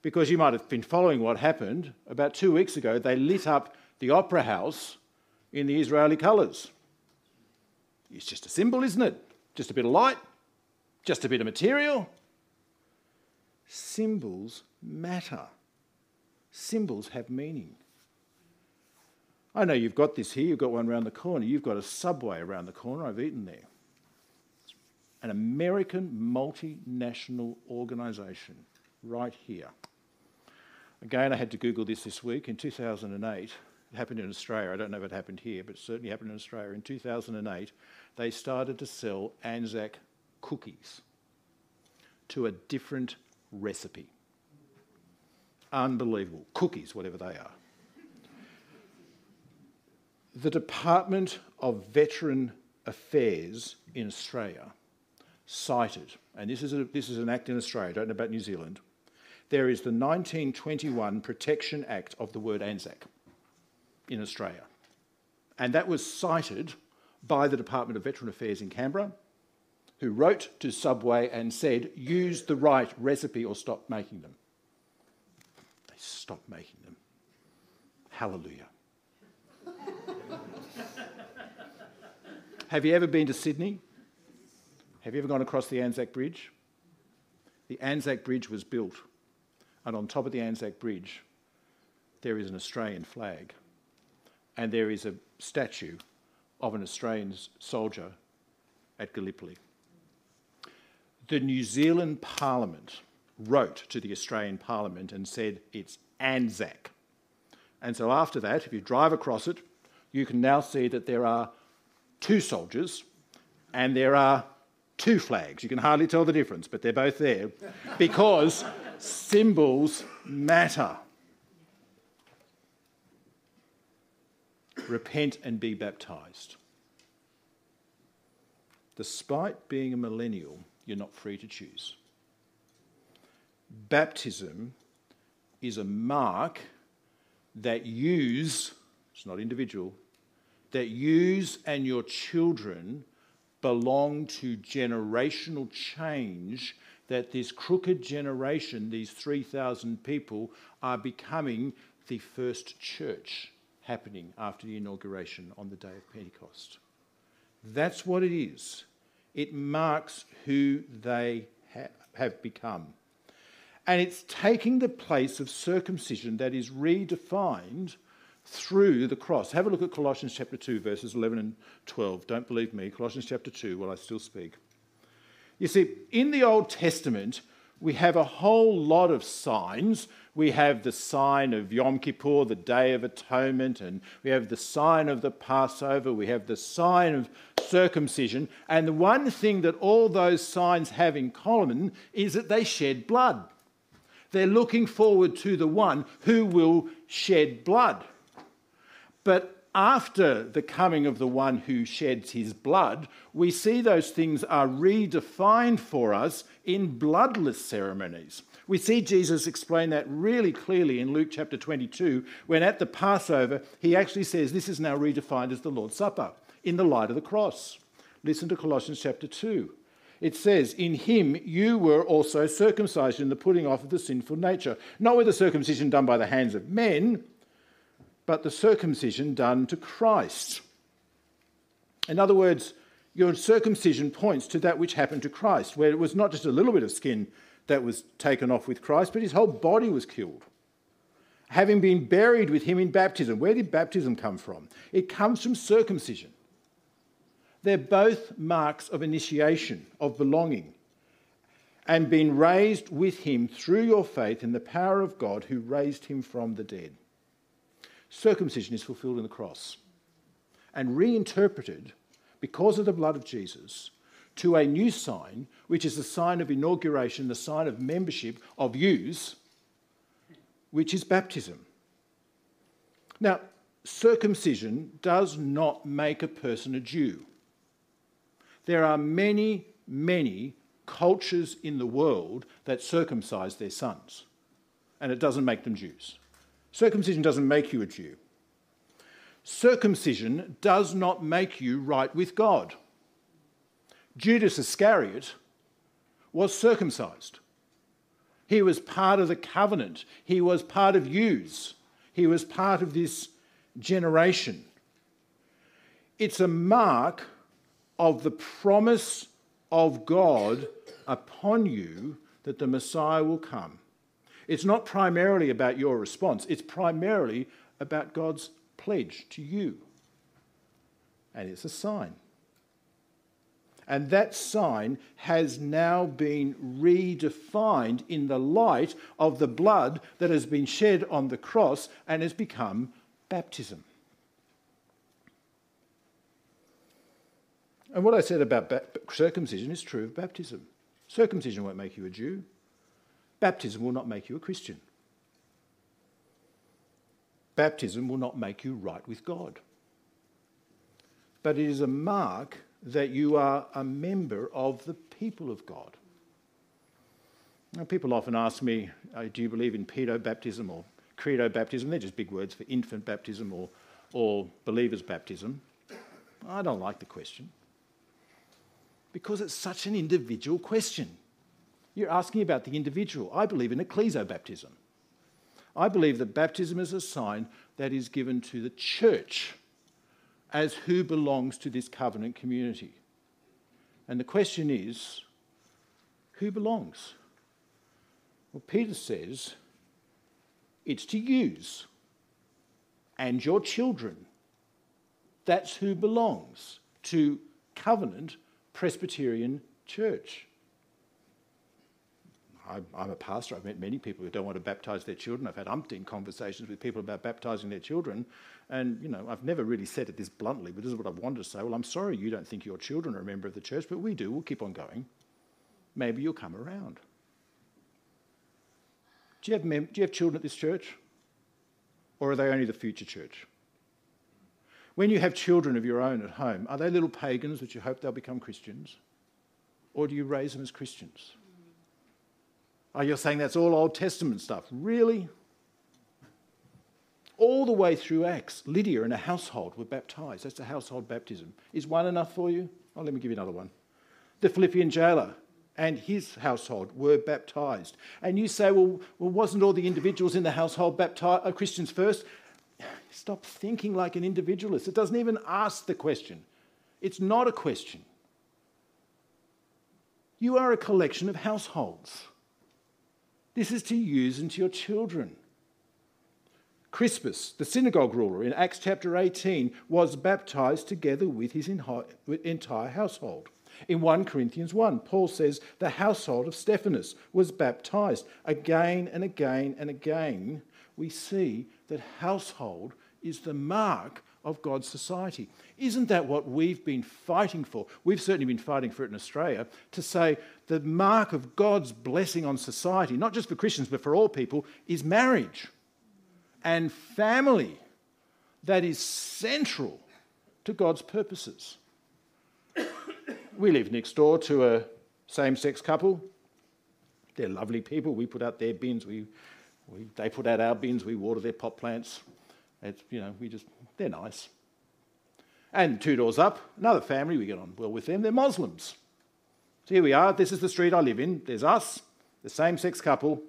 because you might have been following what happened. About two weeks ago, they lit up the Opera House in the Israeli colours. It's just a symbol, isn't it? Just a bit of light, just a bit of material. Symbols matter, symbols have meaning. I know you've got this here, you've got one around the corner, you've got a subway around the corner, I've eaten there. An American multinational organisation right here. Again, I had to Google this this week. In 2008, it happened in Australia. I don't know if it happened here, but it certainly happened in Australia. In 2008, they started to sell Anzac cookies to a different recipe. Unbelievable. Cookies, whatever they are. The Department of Veteran Affairs in Australia cited, and this is, a, this is an act in Australia, I don't know about New Zealand, there is the 1921 Protection Act of the word Anzac in Australia. And that was cited by the Department of Veteran Affairs in Canberra, who wrote to Subway and said, use the right recipe or stop making them. They stopped making them. Hallelujah. *laughs* Have you ever been to Sydney? Have you ever gone across the Anzac Bridge? The Anzac Bridge was built, and on top of the Anzac Bridge, there is an Australian flag and there is a statue of an Australian soldier at Gallipoli. The New Zealand Parliament wrote to the Australian Parliament and said it's Anzac. And so after that, if you drive across it, you can now see that there are two soldiers and there are two flags. You can hardly tell the difference, but they're both there *laughs* because symbols matter. repent and be baptized. Despite being a millennial, you're not free to choose. Baptism is a mark that yous, it's not individual, that yous and your children belong to generational change that this crooked generation, these 3,000 people, are becoming the first church happening after the inauguration on the day of Pentecost. That's what it is. it marks who they ha- have become. And it's taking the place of circumcision that is redefined through the cross. Have a look at Colossians chapter 2, verses 11 and 12. Don't believe me. Colossians chapter 2, while I still speak. You see, in the Old Testament, we have a whole lot of signs. We have the sign of Yom Kippur, the Day of Atonement, and we have the sign of the Passover, we have the sign of circumcision. And the one thing that all those signs have in common is that they shed blood. They're looking forward to the one who will shed blood. But after the coming of the one who sheds his blood, we see those things are redefined for us in bloodless ceremonies. We see Jesus explain that really clearly in Luke chapter 22, when at the Passover, he actually says this is now redefined as the Lord's Supper in the light of the cross. Listen to Colossians chapter 2. It says, In him you were also circumcised in the putting off of the sinful nature, not with a circumcision done by the hands of men but the circumcision done to Christ. In other words, your circumcision points to that which happened to Christ, where it was not just a little bit of skin that was taken off with Christ, but his whole body was killed. Having been buried with him in baptism. Where did baptism come from? It comes from circumcision. They're both marks of initiation, of belonging, and been raised with him through your faith in the power of God who raised him from the dead circumcision is fulfilled in the cross and reinterpreted because of the blood of Jesus to a new sign, which is the sign of inauguration, the sign of membership of yous, which is baptism. Now, circumcision does not make a person a Jew. There are many, many cultures in the world that circumcise their sons, and it doesn't make them Jews. Circumcision doesn't make you a Jew. Circumcision does not make you right with God. Judas Iscariot was circumcised. He was part of the covenant. He was part of yous. He was part of this generation. It's a mark of the promise of God upon you that the Messiah will come. It's not primarily about your response, it's primarily about God's pledge to you. And it's a sign. And that sign has now been redefined in the light of the blood that has been shed on the cross and has become baptism. And what I said about circumcision is true of baptism. Circumcision won't make you a Jew. Baptism will not make you a Christian. Baptism will not make you right with God. But it is a mark that you are a member of the people of God. Now, people often ask me, uh, Do you believe in pedo baptism or credo baptism? They're just big words for infant baptism or, or believer's baptism. I don't like the question because it's such an individual question. You're asking about the individual. I believe in ecclesiobaptism. I believe that baptism is a sign that is given to the church as who belongs to this covenant community. And the question is who belongs? Well, Peter says it's to use and your children. That's who belongs to Covenant Presbyterian Church. I'm a pastor. I've met many people who don't want to baptise their children. I've had umpteen conversations with people about baptising their children. And, you know, I've never really said it this bluntly, but this is what I've wanted to say. Well, I'm sorry you don't think your children are a member of the church, but we do. We'll keep on going. Maybe you'll come around. Do you have, mem- do you have children at this church? Or are they only the future church? When you have children of your own at home, are they little pagans that you hope they'll become Christians? Or do you raise them as Christians? Oh, you're saying that's all Old Testament stuff. Really? All the way through Acts, Lydia and a household were baptized. That's a household baptism. Is one enough for you? Oh, let me give you another one. The Philippian jailer and his household were baptized. And you say, well, well wasn't all the individuals in the household baptized, uh, Christians first? Stop thinking like an individualist. It doesn't even ask the question. It's not a question. You are a collection of households. This is to use into your children. Crispus, the synagogue ruler in Acts chapter 18, was baptized together with his entire household. In 1 Corinthians 1, Paul says the household of Stephanas was baptized. Again and again and again, we see that household is the mark of God's society. Isn't that what we've been fighting for? We've certainly been fighting for it in Australia to say the mark of God's blessing on society, not just for Christians but for all people, is marriage and family. That is central to God's purposes. we live next door to a same sex couple. They're lovely people. We put out their bins, we, we, they put out our bins, we water their pot plants. It's, you know, we just, they're nice. And two doors up, another family, we get on well with them, they're Muslims. So here we are, this is the street I live in. There's us, the same sex couple,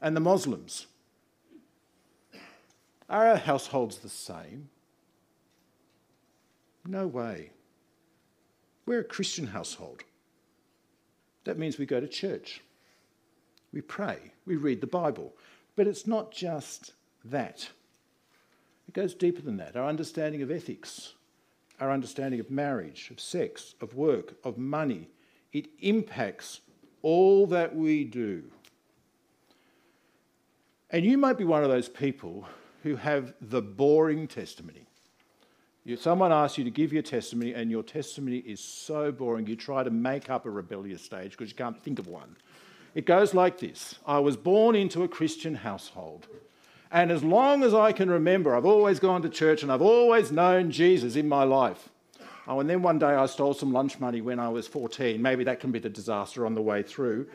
and the Muslims. Are our households the same? No way. We're a Christian household. That means we go to church, we pray, we read the Bible. But it's not just that. It goes deeper than that. Our understanding of ethics, our understanding of marriage, of sex, of work, of money, it impacts all that we do. And you might be one of those people who have the boring testimony. someone asks you to give your testimony, and your testimony is so boring, you try to make up a rebellious stage because you can't think of one. It goes like this I was born into a Christian household. And as long as I can remember, I've always gone to church and I've always known Jesus in my life. Oh, and then one day I stole some lunch money when I was 14. Maybe that can be the disaster on the way through.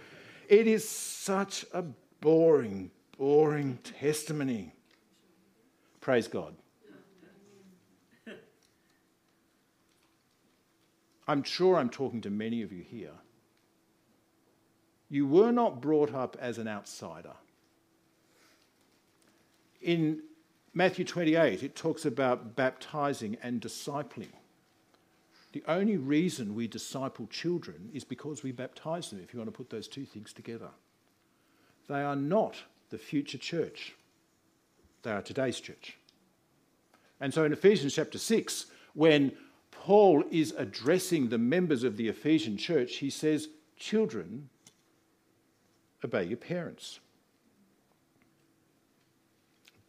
It is such a boring, boring testimony. Praise God. I'm sure I'm talking to many of you here. You were not brought up as an outsider. In Matthew 28, it talks about baptizing and discipling. The only reason we disciple children is because we baptize them, if you want to put those two things together. They are not the future church, they are today's church. And so in Ephesians chapter 6, when Paul is addressing the members of the Ephesian church, he says, Children, obey your parents.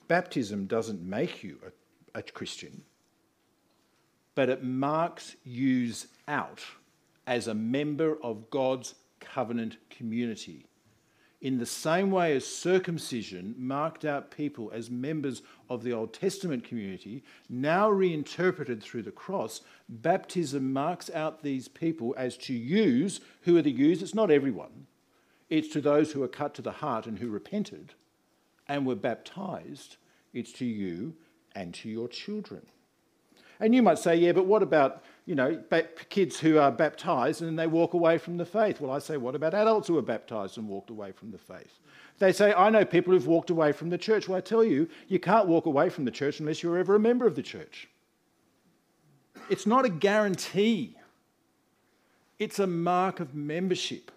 Baptism doesn't make you a, a Christian, but it marks you out as a member of God's covenant community. In the same way as circumcision marked out people as members of the Old Testament community, now reinterpreted through the cross, baptism marks out these people as to use. Who are the used? It's not everyone. It's to those who are cut to the heart and who repented and were baptized it's to you and to your children. And you might say, yeah, but what about, you know, kids who are baptized and they walk away from the faith? Well, I say, what about adults who are baptized and walked away from the faith? They say, I know people who've walked away from the church. Well, I tell you, you can't walk away from the church unless you're ever a member of the church. It's not a guarantee, it's a mark of membership.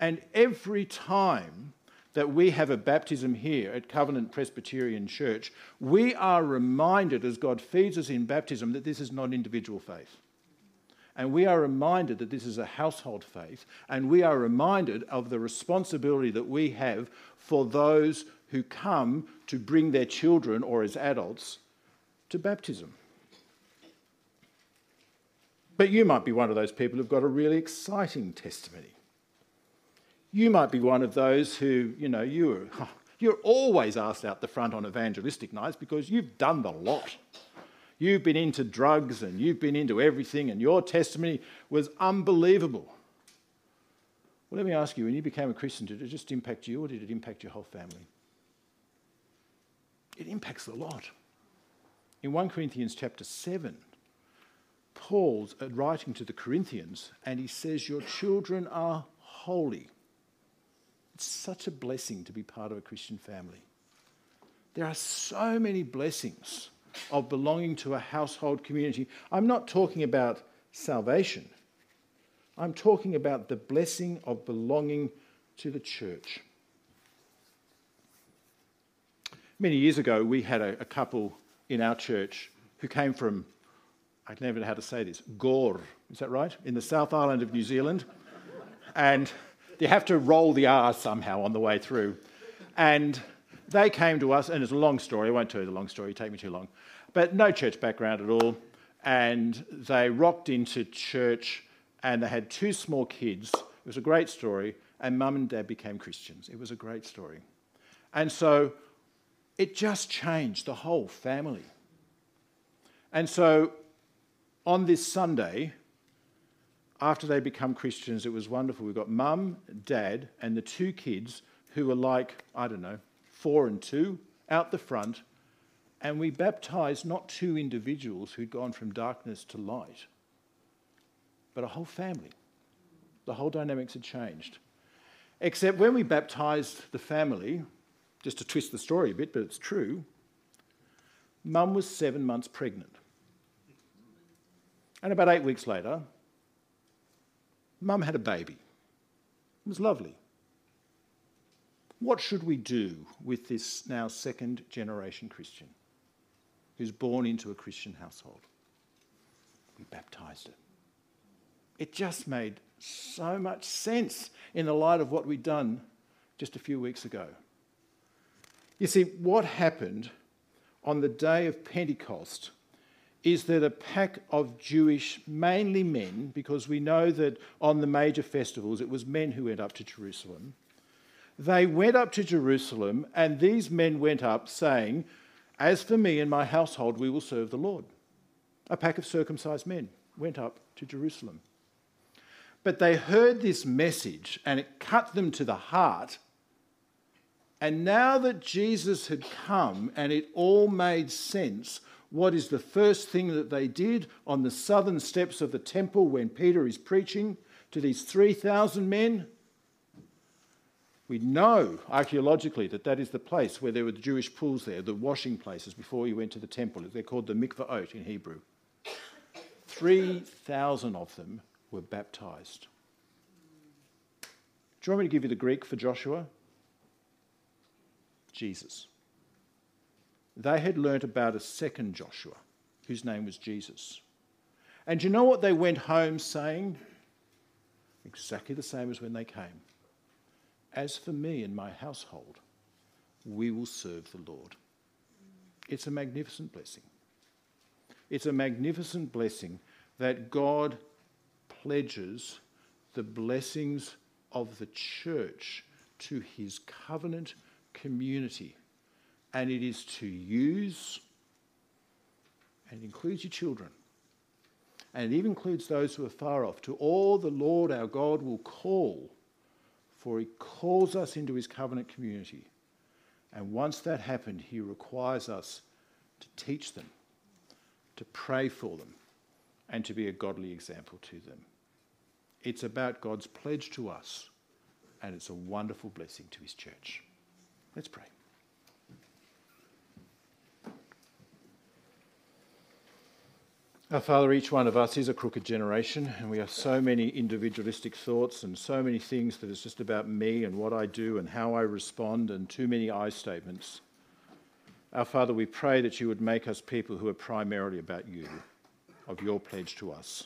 And every time that we have a baptism here at Covenant Presbyterian Church, we are reminded as God feeds us in baptism that this is not individual faith. And we are reminded that this is a household faith, and we are reminded of the responsibility that we have for those who come to bring their children or as adults to baptism. But you might be one of those people who've got a really exciting testimony. You might be one of those who, you know, you're, *laughs* you're always asked out the front on evangelistic nights because you've done the lot. You've been into drugs and you've been into everything, and your testimony was unbelievable. Well, let me ask you when you became a Christian, did it just impact you or did it impact your whole family? It impacts a lot. In 1 Corinthians chapter 7, Paul's writing to the Corinthians and he says, Your children are holy. It's such a blessing to be part of a Christian family. There are so many blessings of belonging to a household community. I'm not talking about salvation, I'm talking about the blessing of belonging to the church. Many years ago, we had a, a couple in our church who came from, I never know how to say this, Gore, is that right? In the South Island of New Zealand. And you have to roll the R somehow on the way through. And they came to us, and it's a long story. I won't tell you the long story, it'd take me too long. But no church background at all. And they rocked into church, and they had two small kids. It was a great story. And mum and dad became Christians. It was a great story. And so it just changed the whole family. And so on this Sunday, after they become Christians, it was wonderful. We got mum, dad, and the two kids who were like, I don't know, four and two out the front. And we baptized not two individuals who'd gone from darkness to light, but a whole family. The whole dynamics had changed. Except when we baptized the family, just to twist the story a bit, but it's true, mum was seven months pregnant. And about eight weeks later, mum had a baby. It was lovely. What should we do with this now second generation Christian who's born into a Christian household? We baptized it. It just made so much sense in the light of what we'd done just a few weeks ago. You see, what happened on the day of Pentecost is that a pack of Jewish, mainly men, because we know that on the major festivals it was men who went up to Jerusalem, they went up to Jerusalem, and these men went up saying, As for me and my household, we will serve the Lord. A pack of circumcised men went up to Jerusalem. But they heard this message, and it cut them to the heart. And now that Jesus had come and it all made sense, what is the first thing that they did on the southern steps of the temple when Peter is preaching to these 3,000 men? We know archaeologically that that is the place where there were the Jewish pools there, the washing places before you went to the temple. They're called the mikvaot in Hebrew. 3,000 of them were baptized. Do you want me to give you the Greek for Joshua? Jesus they had learnt about a second Joshua, whose name was Jesus. And you know what they went home saying? Exactly the same as when they came. As for me and my household, we will serve the Lord. It's a magnificent blessing. It's a magnificent blessing that God pledges the blessings of the church to his covenant community and it is to use, and it includes your children, and it even includes those who are far off, to all the Lord our God will call, for he calls us into his covenant community. And once that happened, he requires us to teach them, to pray for them, and to be a godly example to them. It's about God's pledge to us, and it's a wonderful blessing to his church. Let's pray. Our Father, each one of us is a crooked generation, and we have so many individualistic thoughts and so many things that it's just about me and what I do and how I respond, and too many I statements. Our Father, we pray that you would make us people who are primarily about you, of your pledge to us.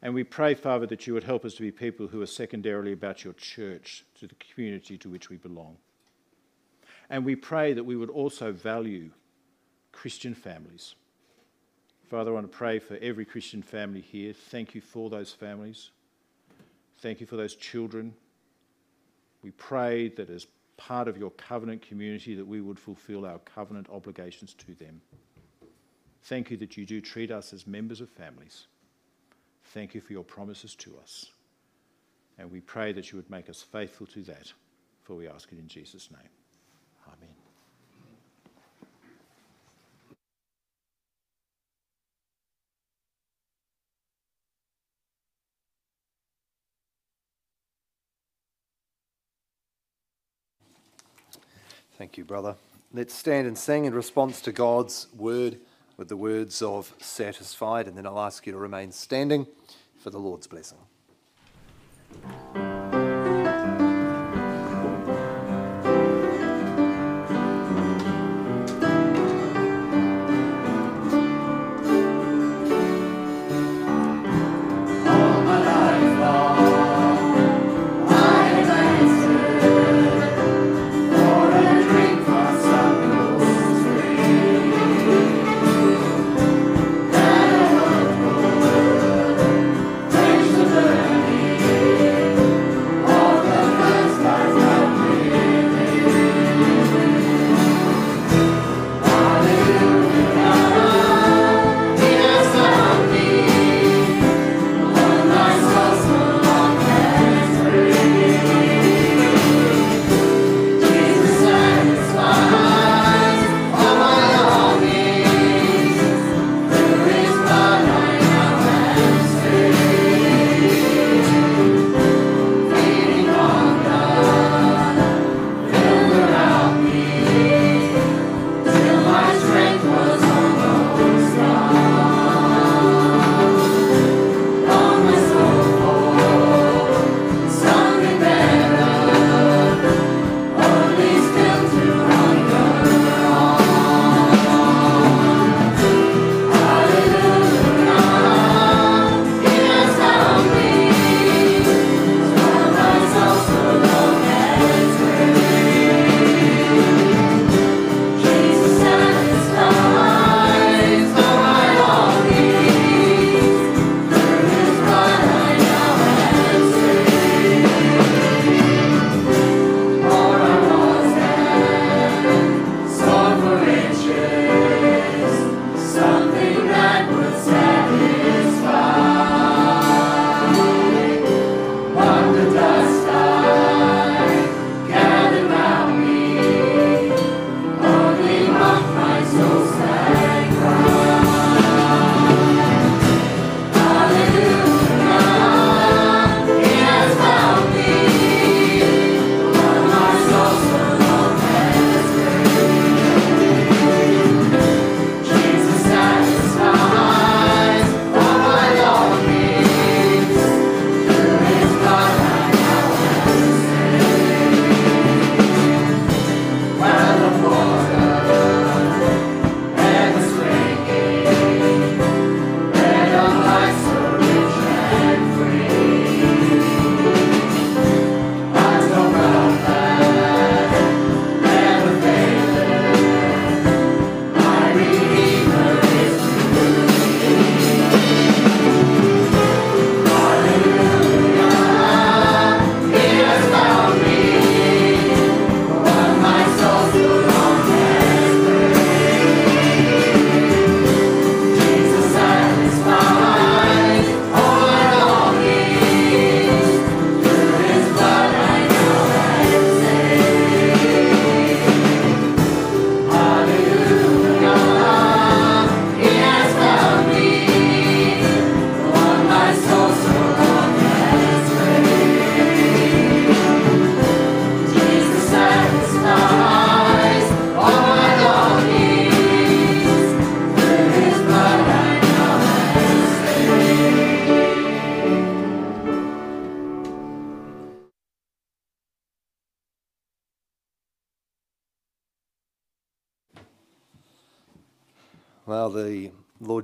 And we pray, Father, that you would help us to be people who are secondarily about your church, to the community to which we belong. And we pray that we would also value Christian families Father, I want to pray for every Christian family here. Thank you for those families. Thank you for those children. We pray that as part of your covenant community that we would fulfill our covenant obligations to them. Thank you that you do treat us as members of families. Thank you for your promises to us. And we pray that you would make us faithful to that, for we ask it in Jesus' name. Thank you, brother. Let's stand and sing in response to God's word with the words of satisfied, and then I'll ask you to remain standing for the Lord's blessing.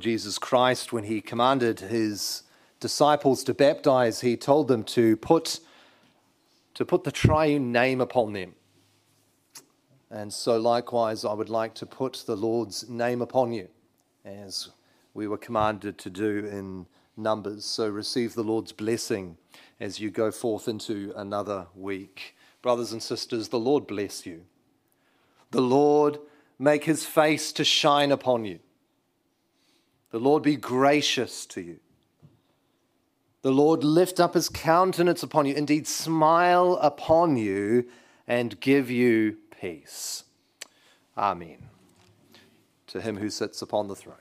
Jesus Christ, when he commanded his disciples to baptize, he told them to put, to put the triune name upon them. And so, likewise, I would like to put the Lord's name upon you, as we were commanded to do in Numbers. So, receive the Lord's blessing as you go forth into another week. Brothers and sisters, the Lord bless you. The Lord make his face to shine upon you the Lord be gracious to you. The Lord lift up his countenance upon you, indeed, smile upon you and give you peace. Amen. To him who sits upon the throne.